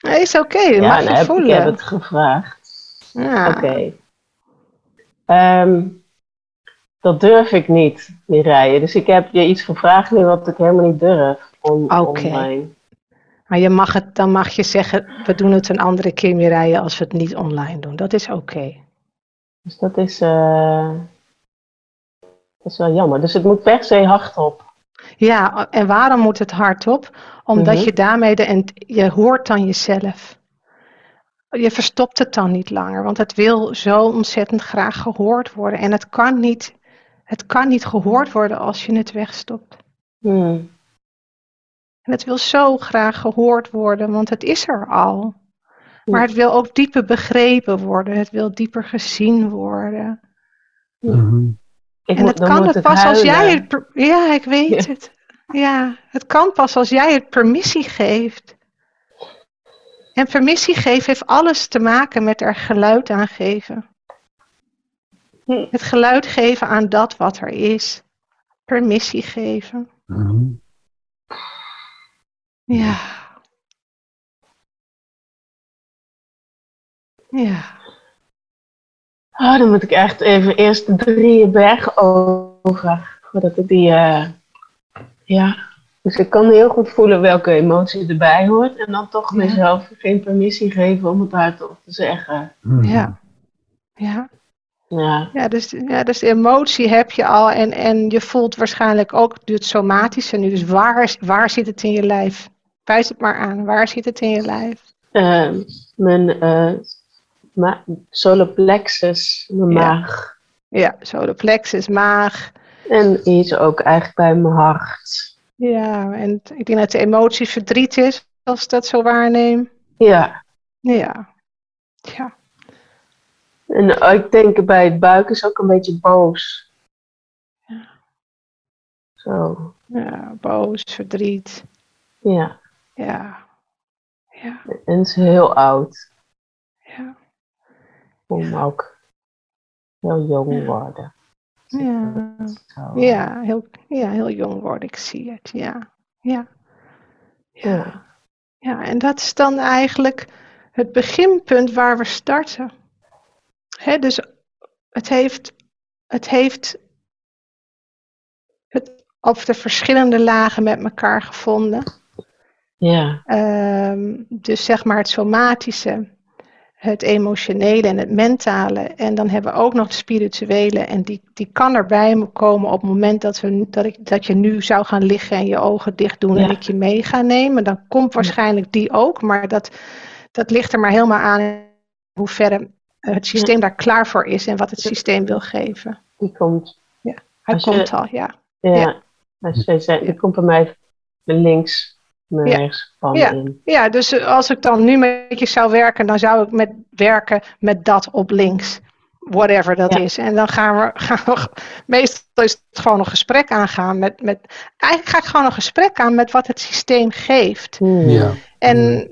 Nee, is oké. Okay. Ja, mag je voelen. Ik heb het gevraagd. Ja. Oké. Okay. Um, ehm, dat durf ik niet, die rijden. Dus ik heb je iets gevraagd nu wat ik helemaal niet durf on, online. Maar je mag het, dan mag je zeggen, we doen het een andere keer meer rijden als we het niet online doen. Dat is oké. Dus dat is, uh, dat is wel jammer. Dus het moet per se hardop. Ja, en waarom moet het hardop? Omdat mhm. je daarmee, de, en je hoort dan jezelf. Je verstopt het dan niet langer, want het wil zo ontzettend graag gehoord worden. En het kan niet, het kan niet gehoord worden als je het wegstopt. Hmm. En het wil zo graag gehoord worden, want het is er al. Maar het wil ook dieper begrepen worden. Het wil dieper gezien worden. Mm en het kan het pas als jij het. Ja, ik weet het. Ja, het kan pas als jij het permissie geeft. En permissie geven heeft alles te maken met er geluid aan geven. Hm. Het geluid geven aan dat wat er is. Permissie geven. Mhm. Ja. Ja. Oh, dan moet ik echt even eerst de drie bergen over. Voordat ik die. Uh, ja. Dus ik kan heel goed voelen welke emotie erbij hoort. En dan toch mezelf geen permissie geven om het hardop te zeggen. Mhm. Ja. Ja. Ja. Ja, dus, ja, dus de emotie heb je al en, en je voelt waarschijnlijk ook het somatische nu. Dus waar, waar zit het in je lijf? Wijs het maar aan. Waar zit het in je lijf? Uh, mijn uh, ma soloplexus, mijn maag. Ja, soloplexus, maag. En iets ook eigenlijk bij mijn hart. Ja, en ik denk dat de emotie verdriet is, als ik dat zo waarneem. Ja. Ja. Ja. En ik denk bij het buik is ook een beetje boos. Ja. Zo. Ja, boos, verdriet. Ja. Ja. ja. En ze is heel oud. Ja. Om ook heel jong worden. Ja. Ja, heel, ja, heel jong worden, ik zie het. Ja. Ja. Ja. Ja, en dat is dan eigenlijk het beginpunt waar we starten. He, dus het heeft, het heeft het op de verschillende lagen met elkaar gevonden. Ja. Um, dus zeg maar het somatische, het emotionele en het mentale. En dan hebben we ook nog het spirituele. En die, die kan erbij komen op het moment dat, we, dat, ik, dat je nu zou gaan liggen en je ogen dicht doen en ik je mee ga nemen. Dan komt waarschijnlijk die ook. Maar dat, dat ligt er maar helemaal aan hoe ver het systeem daar klaar voor is en wat het systeem wil geven. Die komt. Ja, hij komt al, ja. Ja, ja. Hij die komt bij mij links ja. ja. ja, dus eh, als ik dan nu met je zou werken, dan zou ik met werken met dat op links. Whatever dat is. En dan gaan we, gaan we, meestal is het gewoon een gesprek aangaan met, met, eigenlijk ga ik gewoon een gesprek aan met wat het systeem geeft. Hmm. Ja. En,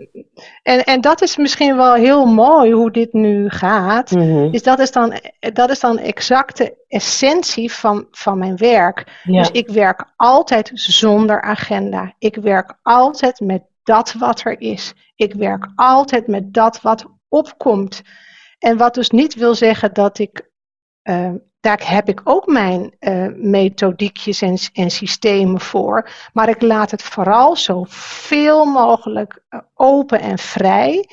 en, en dat is misschien wel heel mooi hoe dit nu gaat. Mm Dus dat is dan, dat is dan exact de essentie van, van mijn werk. Dus ik werk altijd zonder agenda. Ik werk altijd met dat wat er is. Ik werk altijd met dat wat opkomt. En wat dus niet wil zeggen dat ik uh, daar heb ik ook mijn uh, methodiekjes en, en, systemen voor. Maar ik laat het vooral zo veel mogelijk eh, open en vrij.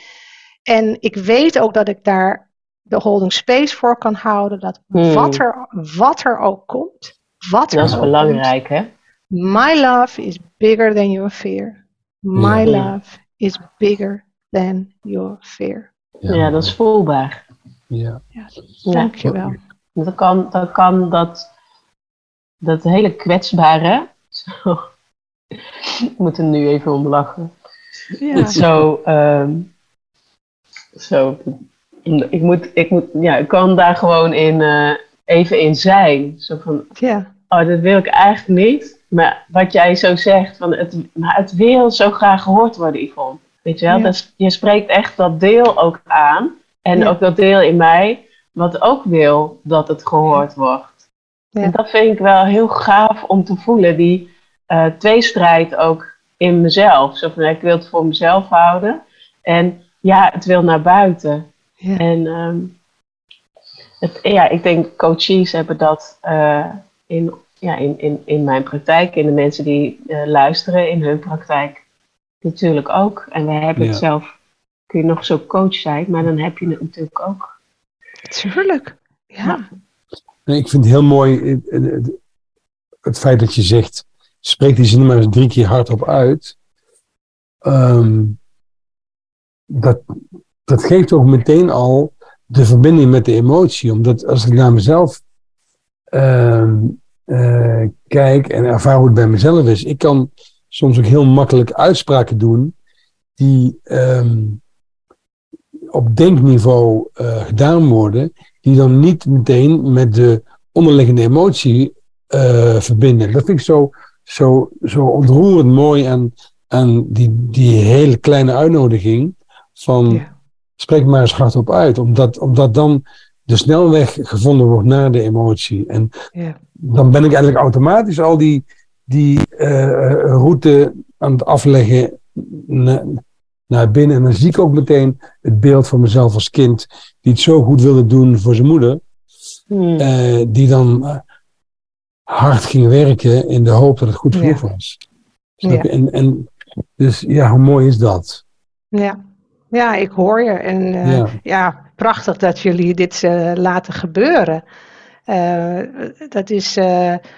En ik weet ook dat ik daar de holding space voor kan houden. Dat hmm. wat, er, wat er ook komt. Wat dat is belangrijk, hè? My love is bigger than your fear. My love is bigger than your fear. Ja, ja dat is voelbaar. Ja. ja dankjewel. Dan kan, dan kan dat, dat hele kwetsbare, zo, ik moet er nu even om lachen. Ja. Zo, um, zo, ik moet, ik moet, ja, ik kan daar gewoon in, uh, even in zijn. Zo van, ja. oh, dat wil ik eigenlijk niet. Maar wat jij zo zegt, van het, maar het wil zo graag gehoord worden, Yvonne. Weet je wel, ja. dus je spreekt echt dat deel ook aan. En ook dat deel in mij wat ook wil dat het gehoord wordt. Ja. En dat vind ik wel heel gaaf om te voelen, die uh, tweestrijd ook in mezelf. Zo van, ik wil het voor mezelf houden en ja, het wil naar buiten. Ja. En, um, het, ja, ik denk coaches hebben dat uh, in, ja, in, in, in mijn praktijk, in de mensen die uh, luisteren in hun praktijk natuurlijk ook. En wij hebben het zelf, kun je nog zo coach zijn, maar dan heb je het natuurlijk ook. Tuurlijk, ja. Nee, ik vind het heel mooi het, het feit dat je zegt, spreek die zin maar eens drie keer hardop uit. Um, dat, dat geeft ook meteen al de verbinding met de emotie. Omdat als ik naar mezelf uh, uh, kijk en ervaar hoe het bij mezelf is, ik kan soms ook heel makkelijk uitspraken doen die um, op denkniveau uh, gedaan worden, die dan niet meteen met de onderliggende emotie uh, verbinden. Dat vind ik zo, zo, zo ontroerend mooi aan, aan die, die hele kleine uitnodiging van spreek maar eens hardop uit, omdat, omdat dan de snelweg gevonden wordt naar de emotie. En ja. dan ben ik eigenlijk automatisch al die, die uh, route aan het afleggen naar binnen. En dan zie ik ook meteen het beeld van mezelf als kind, die het zo goed wilde doen voor zijn moeder, hmm. uh, die dan hard ging werken in de hoop dat het goed genoeg was. Ja. En, en dus ja, hoe mooi is dat? Ja. Ja, ik hoor je. En uh, ja. prachtig dat jullie dit laten gebeuren. Uh, dat is,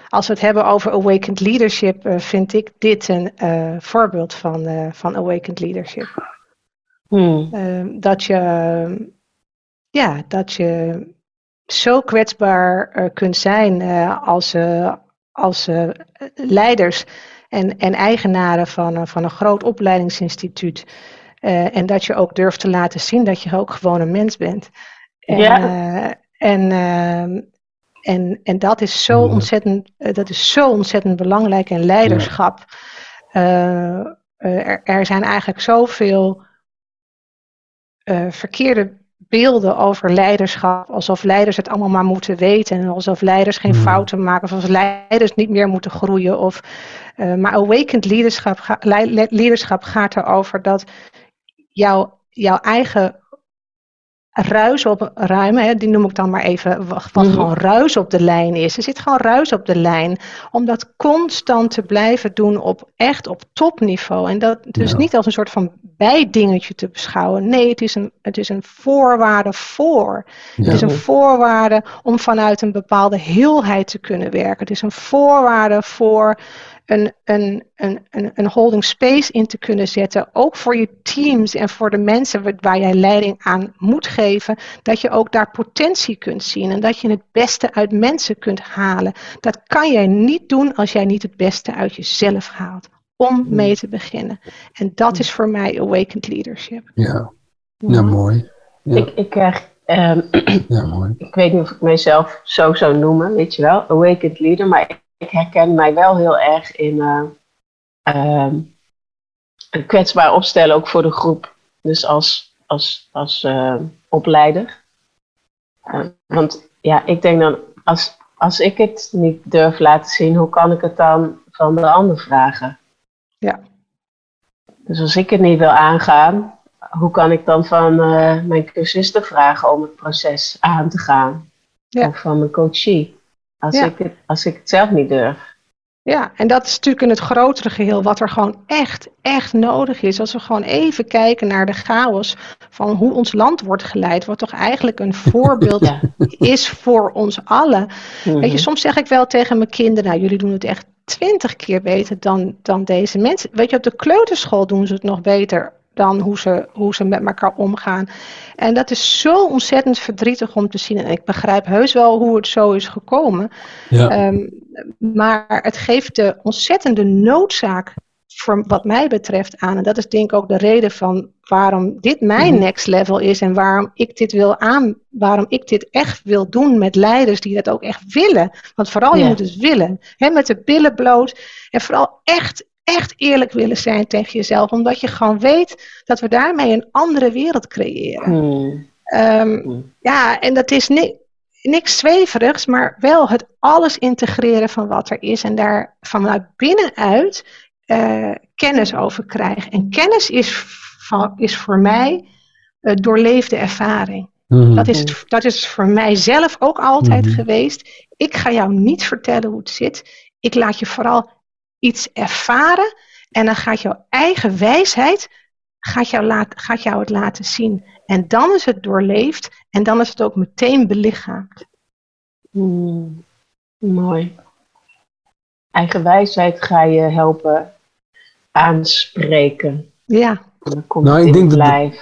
als we het hebben over awakened leadership, vind ik dit een voorbeeld van, van awakened leadership. Hmm. dat je, ja, dat je zo kwetsbaar kunt zijn als, als leiders en, en eigenaren van, van een groot opleidingsinstituut. En dat je ook durft te laten zien dat je ook gewoon een mens bent. En, ja. Uh, en, en, en dat is zo ontzettend, dat is zo ontzettend belangrijk. En leiderschap. Er, er, zijn eigenlijk zoveel verkeerde beelden over leiderschap. Alsof leiders het allemaal maar moeten weten. En alsof leiders geen fouten maken. Of alsof leiders niet meer moeten groeien. Of, maar awakened leaderschap, leaderschap gaat erover dat jouw, jouw eigen ruis op ruimen, hè, die noem ik dan maar even, wat, mhm. gewoon ruis op de lijn is. Er zit gewoon ruis op de lijn, om dat constant te blijven doen op echt op topniveau. En dat dus niet als een soort van bijdingetje te beschouwen. Nee, het is een, het is een voorwaarde voor. Het is een voorwaarde om vanuit een bepaalde heelheid te kunnen werken. Het is een voorwaarde voor een, een, een, een, holding space in te kunnen zetten. Ook voor je teams en voor de mensen waar jij leiding aan moet geven. Dat je ook daar potentie kunt zien en dat je het beste uit mensen kunt halen. Dat kan jij niet doen als jij niet het beste uit jezelf haalt. Om hmm. mee te beginnen. En dat is voor mij awakened leadership. Ja, ja mooi. Ja. Ik, ik krijg um, ja, mooi. Ik weet niet of ik mezelf zo zou noemen, weet je wel, awakened leader, maar ik herken mij wel heel erg in uh, uh, kwetsbaar opstellen, ook voor de groep. Dus als, als, als uh, opleider. want ja, ik denk dan, als, als ik het niet durf laten zien, hoe kan ik het dan van de ander vragen? Ja. Dus als ik het niet wil aangaan, hoe kan ik dan van mijn cursisten vragen om het proces aan te gaan? Ja. Of van mijn coachie? Als, ik het, als ik het zelf niet durf. Ja, en dat is natuurlijk in het grotere geheel wat er gewoon echt, echt nodig is. Als we gewoon even kijken naar de chaos van hoe ons land wordt geleid, wat toch eigenlijk een voorbeeld is voor ons allen. Weet je, mhm. soms zeg ik wel tegen mijn kinderen, nou jullie doen het echt twintig keer beter dan, dan deze mensen. Weet je, op de kleuterschool doen ze het nog beter dan hoe ze, hoe ze met elkaar omgaan. En dat is zo ontzettend verdrietig om te zien. En ik begrijp heus wel hoe het zo is gekomen. Ja. Ehm, maar het geeft de ontzettende noodzaak, voor wat mij betreft, aan. En dat is denk ik ook de reden van waarom dit mijn mhm. next level is. En waarom ik dit wil aan, waarom ik dit echt wil doen met leiders die dat ook echt willen. Want vooral je moet het willen. Hè, met de billen bloot. En vooral echt echt eerlijk willen zijn tegen jezelf. Omdat je gewoon weet dat we daarmee een andere wereld creëren. Hmm. Ehm, hmm. Ja, en dat is ni niks zweverigs, maar wel het alles integreren van wat er is. En daar vanuit binnenuit uh, kennis over krijgen. En kennis is, van, is voor mij uh, doorleefde ervaring. Mhm. Dat, is, dat is voor mijzelf ook altijd geweest. Ik ga jou niet vertellen hoe het zit. Ik laat je vooral iets ervaren. En dan gaat jouw eigen wijsheid gaat jou, laat, gaat jou het laten zien. En dan is het doorleefd en dan is het ook meteen belichaamd. Mm, mooi. Eigen wijsheid ga je helpen aanspreken. Ja. nou, ik denk dat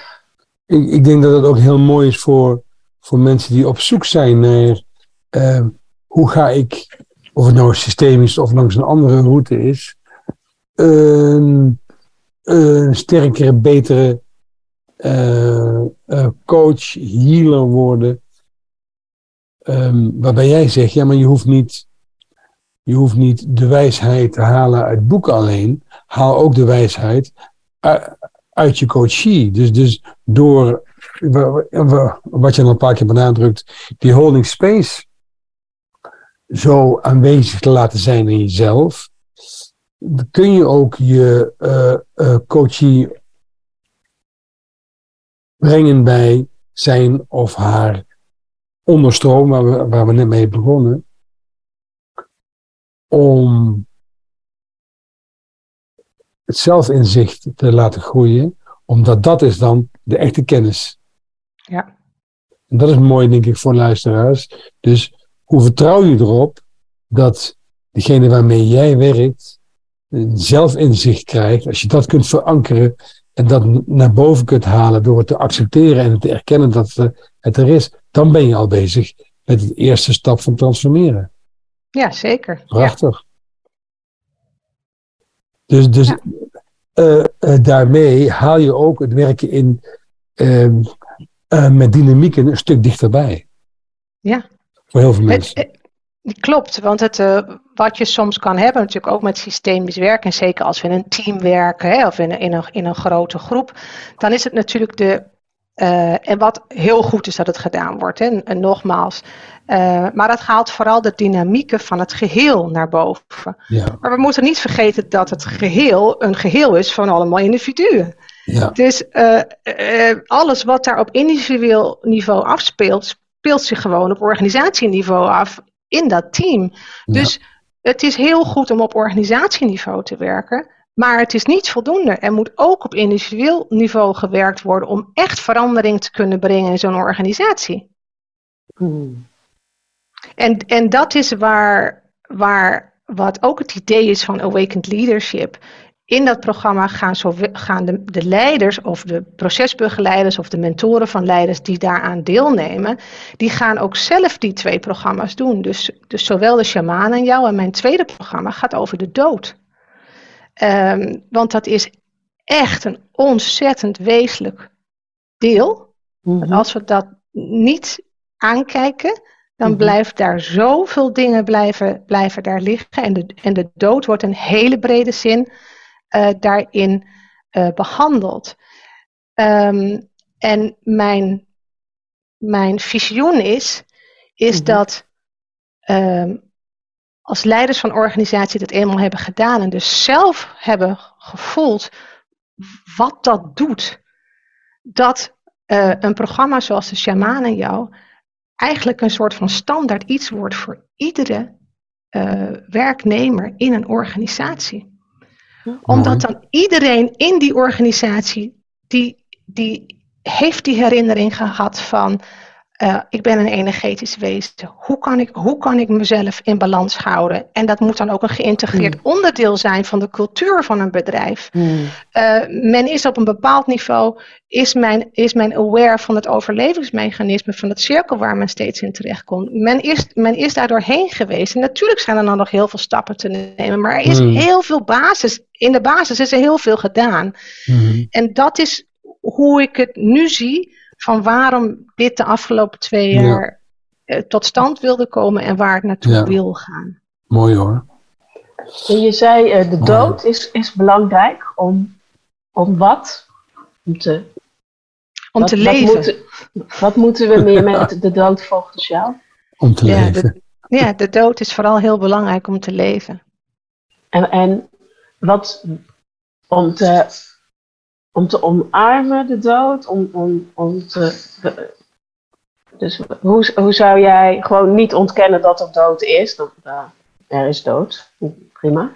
ik, ik, denk dat het ook heel mooi is voor, voor mensen die op zoek zijn naar uh, hoe ga ik, of het nou systemisch of langs een andere route is, een, een sterkere, betere uh, uh, coach, healer worden. Um, waarbij jij zegt, ja, maar je hoeft niet je hoeft niet de wijsheid te halen uit boeken alleen. Haal ook de wijsheid uit je coachie. Dus, dus door wat je al een paar keer benadrukt, die holding space zo aanwezig te laten zijn in jezelf, kun je ook je uh, uh, coachie brengen bij zijn of haar onderstroom, waar we, waar we net mee begonnen om het zelfinzicht te laten groeien, omdat dat is dan de echte kennis. Ja. En dat is mooi, denk ik, voor luisteraars. Dus hoe vertrouw je erop dat degene waarmee jij werkt, een zelfinzicht krijgt, als je dat kunt verankeren en dat naar boven kunt halen door het te accepteren en te erkennen dat het er is, dan ben je al bezig met de eerste stap van transformeren. Ja, zeker. Prachtig. Dus, dus uh, uh, daarmee haal je ook het werken in, uh, met dynamieken een stuk dichterbij. Ja. Voor heel veel mensen. Het, klopt, want het, wat je soms kan hebben, natuurlijk ook met systemisch werken, en zeker als we in een team werken hè, of in, in, een, in een grote groep, dan is het natuurlijk de uh, en wat heel goed is dat het gedaan wordt. Hè. En, nogmaals, uh, maar dat haalt vooral de dynamieken van het geheel naar boven. Ja. Maar we moeten niet vergeten dat het geheel een geheel is van allemaal individuen. Ja. Dus uh, alles wat daar op individueel niveau afspeelt, speelt zich gewoon op organisatieniveau af in dat team. Dus het is heel goed om op organisatieniveau te werken. Maar het is niet voldoende. Er moet ook op individueel niveau gewerkt worden om echt verandering te kunnen brengen in zo'n organisatie. Hmm. En, en dat is waar, waar wat ook het idee is van Awakened Leadership. In dat programma gaan, zo, gaan de, de leiders of de procesbegeleiders of de mentoren van leiders die daaraan deelnemen, die gaan ook zelf die twee programma's doen. Dus, dus zowel de shaman en jou en mijn tweede programma gaat over de dood. Um, want dat is echt een ontzettend wezenlijk deel. Mm Als we dat niet aankijken, dan mm blijft daar zoveel dingen blijven, blijven daar liggen. En de, en de dood wordt in hele brede zin daarin uh, behandeld. Um, en mijn, mijn visioen is, is mm dat um, als leiders van organisaties dat eenmaal hebben gedaan en dus zelf hebben gevoeld wat dat doet, dat uh, een programma zoals de Shaman en jou eigenlijk een soort van standaard iets wordt voor iedere uh, werknemer in een organisatie. Omdat dan iedereen in die organisatie, die, die heeft die herinnering gehad van uh, ik ben een energetisch wezen. Hoe kan, ik, hoe kan ik mezelf in balans houden? En dat moet dan ook een geïntegreerd hmm. onderdeel zijn van de cultuur van een bedrijf. Mm. Uh, men is op een bepaald niveau, is men, is men aware van het overlevingsmechanisme van het cirkel waar men steeds in terechtkomt. Men is, men is daar doorheen geweest. En natuurlijk zijn er dan nog heel veel stappen te nemen, maar er is mm. heel veel basis. In de basis is er heel veel gedaan. En dat is hoe ik het nu zie van waarom dit de afgelopen twee jaar eh, tot stand wilde komen en waar het naartoe wil gaan. Mooi hoor. En je zei uh, de dood is, is belangrijk om, om wat? Om te, om te leven. Wat moeten, wat moeten we meer met de dood volgens jou? Om te ja, leven. De, ja, de dood is vooral heel belangrijk om te leven. En, en wat om te om te omarmen de dood, om, om, om te, dus hoe, hoe zou jij gewoon niet ontkennen dat er dood is? Dan, er is dood, prima.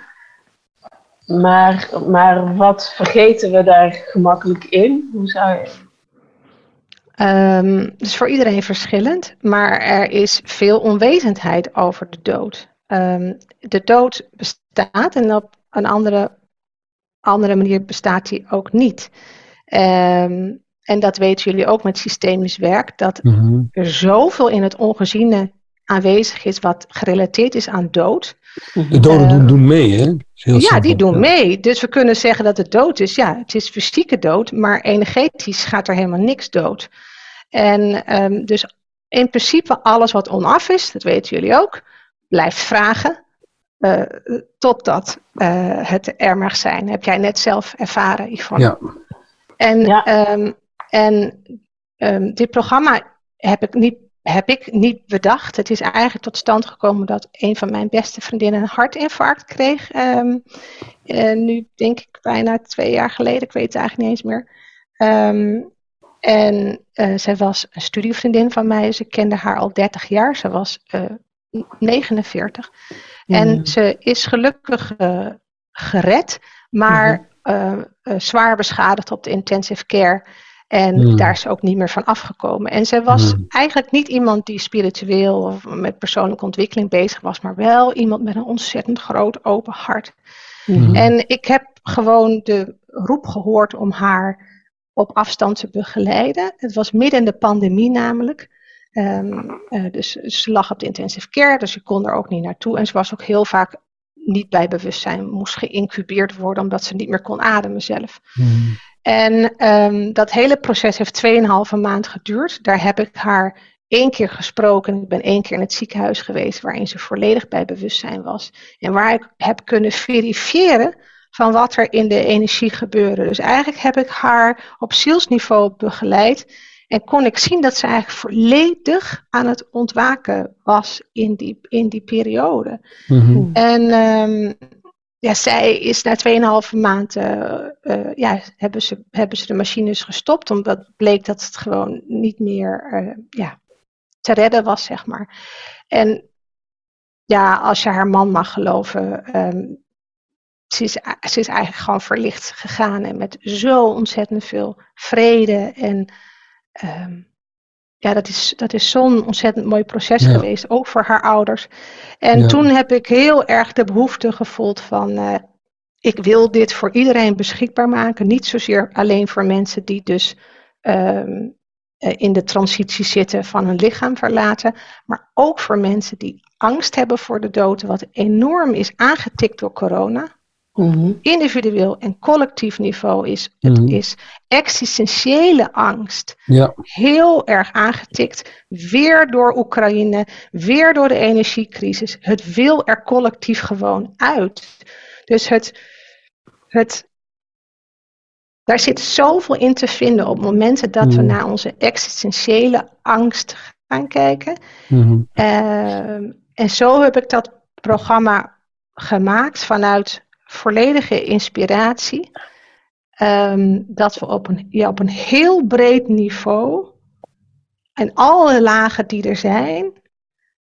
Maar, maar wat vergeten we daar gemakkelijk in? Hoe zou je. Um, dus voor iedereen verschillend, maar er is veel onwetendheid over de dood. Um, de dood bestaat en op een andere, andere manier bestaat die ook niet. Um, en dat weten jullie ook met systemisch werk, dat mhm. er zoveel in het ongeziene aanwezig is wat gerelateerd is aan dood. De doden doen, doen mee, hè? ja, die doen mee. Dus we kunnen zeggen dat het dood is. Ja, het is fysieke dood, maar energetisch gaat er helemaal niks dood. En um, dus in principe alles wat onaf is, dat weten jullie ook, blijft vragen uh, totdat uh, het er mag zijn. Heb jij net zelf ervaren, Yvonne? Ja. En, ja. Um, en um, dit programma heb ik niet heb ik niet bedacht. Het is eigenlijk tot stand gekomen dat een van mijn beste vriendinnen een hartinfarct kreeg. Um, uh, nu denk ik bijna twee jaar geleden, ik weet het eigenlijk niet eens meer. Um, en uh, zij was een studievriendin van mij. Ze kende haar al 30 jaar. Ze was uh, eh, 49. En ze is gelukkig gered, maar mm-hmm. zwaar beschadigd op de intensive care. En hmm. daar is ze ook niet meer van afgekomen. En zij was hmm. eigenlijk niet iemand die spiritueel of met persoonlijke ontwikkeling bezig was, maar wel iemand met een ontzettend groot open hart. En ik heb gewoon de roep gehoord om haar op afstand te begeleiden. Het was midden in de pandemie namelijk. Um, uh, dus ze lag op de intensive care, dus je kon er ook niet naartoe. En ze was ook heel vaak niet bij bewustzijn, moest geïncubeerd worden omdat ze niet meer kon ademen zelf. En um, dat hele proces heeft 2,5 maand geduurd. Daar heb ik haar één keer gesproken. Ik ben één keer in het ziekenhuis geweest waarin ze volledig bij bewustzijn was. En waar ik heb kunnen verifiëren van wat er in de energie gebeurde. Dus eigenlijk heb ik haar op zielsniveau begeleid. En kon ik zien dat ze eigenlijk volledig aan het ontwaken was in die, in die periode. Mm En um, ja, zij is na 2,5 maand, uh, uh, ja, hebben ze, hebben ze de machines gestopt, omdat bleek dat het gewoon niet meer uh, ja, te redden was, zeg maar. En ja, als je haar man mag geloven, um, ze, is, ze is eigenlijk gewoon verlicht gegaan en met zo ontzettend veel vrede en um, ja, dat is, dat is zo'n ontzettend mooi proces geweest, ook voor haar ouders. En toen heb ik heel erg de behoefte gevoeld van, uh, ik wil dit voor iedereen beschikbaar maken. Niet zozeer alleen voor mensen die dus um, in de transitie zitten van hun lichaam verlaten, maar ook voor mensen die angst hebben voor de dood, wat enorm is aangetikt door corona. Mhm. Individueel en collectief niveau is, het mhm. is existentiële angst. Ja. Heel erg aangetikt. Weer door Oekraïne, weer door de energiecrisis. Het wil er collectief gewoon uit. Dus het, het, daar zit zoveel in te vinden op momenten dat we mhm. naar onze existentiële angst gaan kijken. Ehm, en zo heb ik dat programma gemaakt vanuit volledige inspiratie. Um, dat we op een, ja, op een heel breed niveau en alle lagen die er zijn,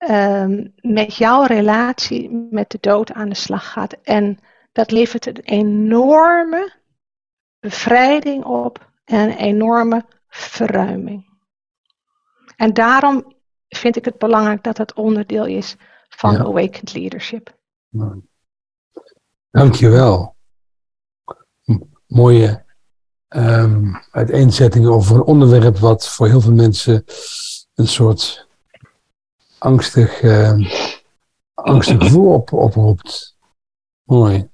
um, met jouw relatie met de dood aan de slag gaat. En dat levert een enorme bevrijding op en een enorme verruiming. En daarom vind ik het belangrijk dat het onderdeel is van Awakened Leadership. Dankjewel. Mooie um, uiteenzettingen over een onderwerp wat voor heel veel mensen een soort angstig, uh, angstig gevoel op, oproept. Mooi.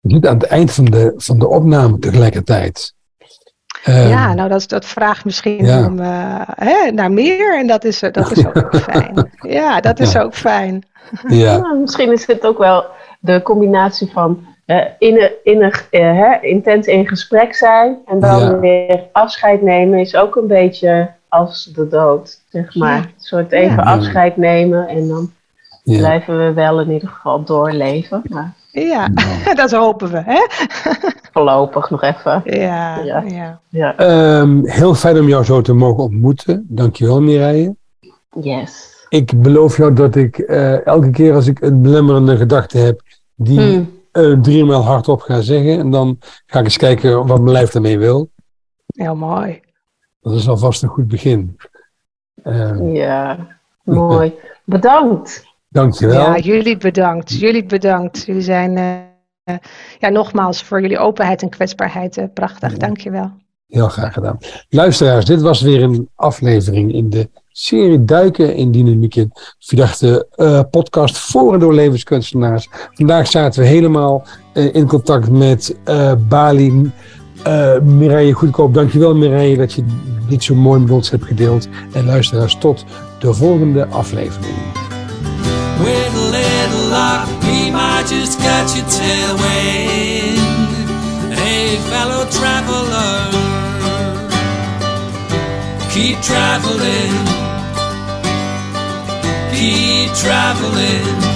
Zitten aan het eind van de, van de opname tegelijkertijd. Um, ja, nou dat, dat vraagt misschien om, uh, hè, naar meer en dat is, dat is ook fijn. Ja, dat is ook fijn. Ja. Misschien is het ook wel de combinatie van uh, in, in, uh, intens in gesprek zijn en dan weer afscheid nemen is ook een beetje als de dood, zeg maar. Een soort even afscheid nemen en dan blijven we wel in ieder geval doorleven. Maar Ja, dat hopen we. Hè? Voorlopig nog even. Ja, ja. ja. Ehm, heel fijn om jou zo te mogen ontmoeten. Dankjewel, Mireille. Yes. Ik beloof jou dat ik eh, elke keer als ik een belemmerende gedachte heb, die hmm. uh, driemaal hardop ga zeggen. En dan ga ik eens kijken wat mijn lijf ermee wil. Heel mooi. Dat is alvast een goed begin. Ehm, ja, mooi. Bedankt. Dankjewel. Ja, jullie bedankt. Jullie bedankt. Jullie zijn, uh, ja, nogmaals voor jullie openheid en kwetsbaarheid uh, prachtig. Ja. Dankjewel. Heel graag gedaan. Luisteraars, dit was weer een aflevering in de serie Duiken in Dynamieken. Verdachte uh, podcast voor en door levenskunstenaars. Vandaag zaten we helemaal in contact met Bali. Mireille Goedkoop, dankjewel Mireille dat je dit zo mooi met ons hebt gedeeld. En luisteraars, tot de volgende aflevering. Luck, we might just catch a tailwind. Hey, fellow traveler, keep traveling, keep traveling.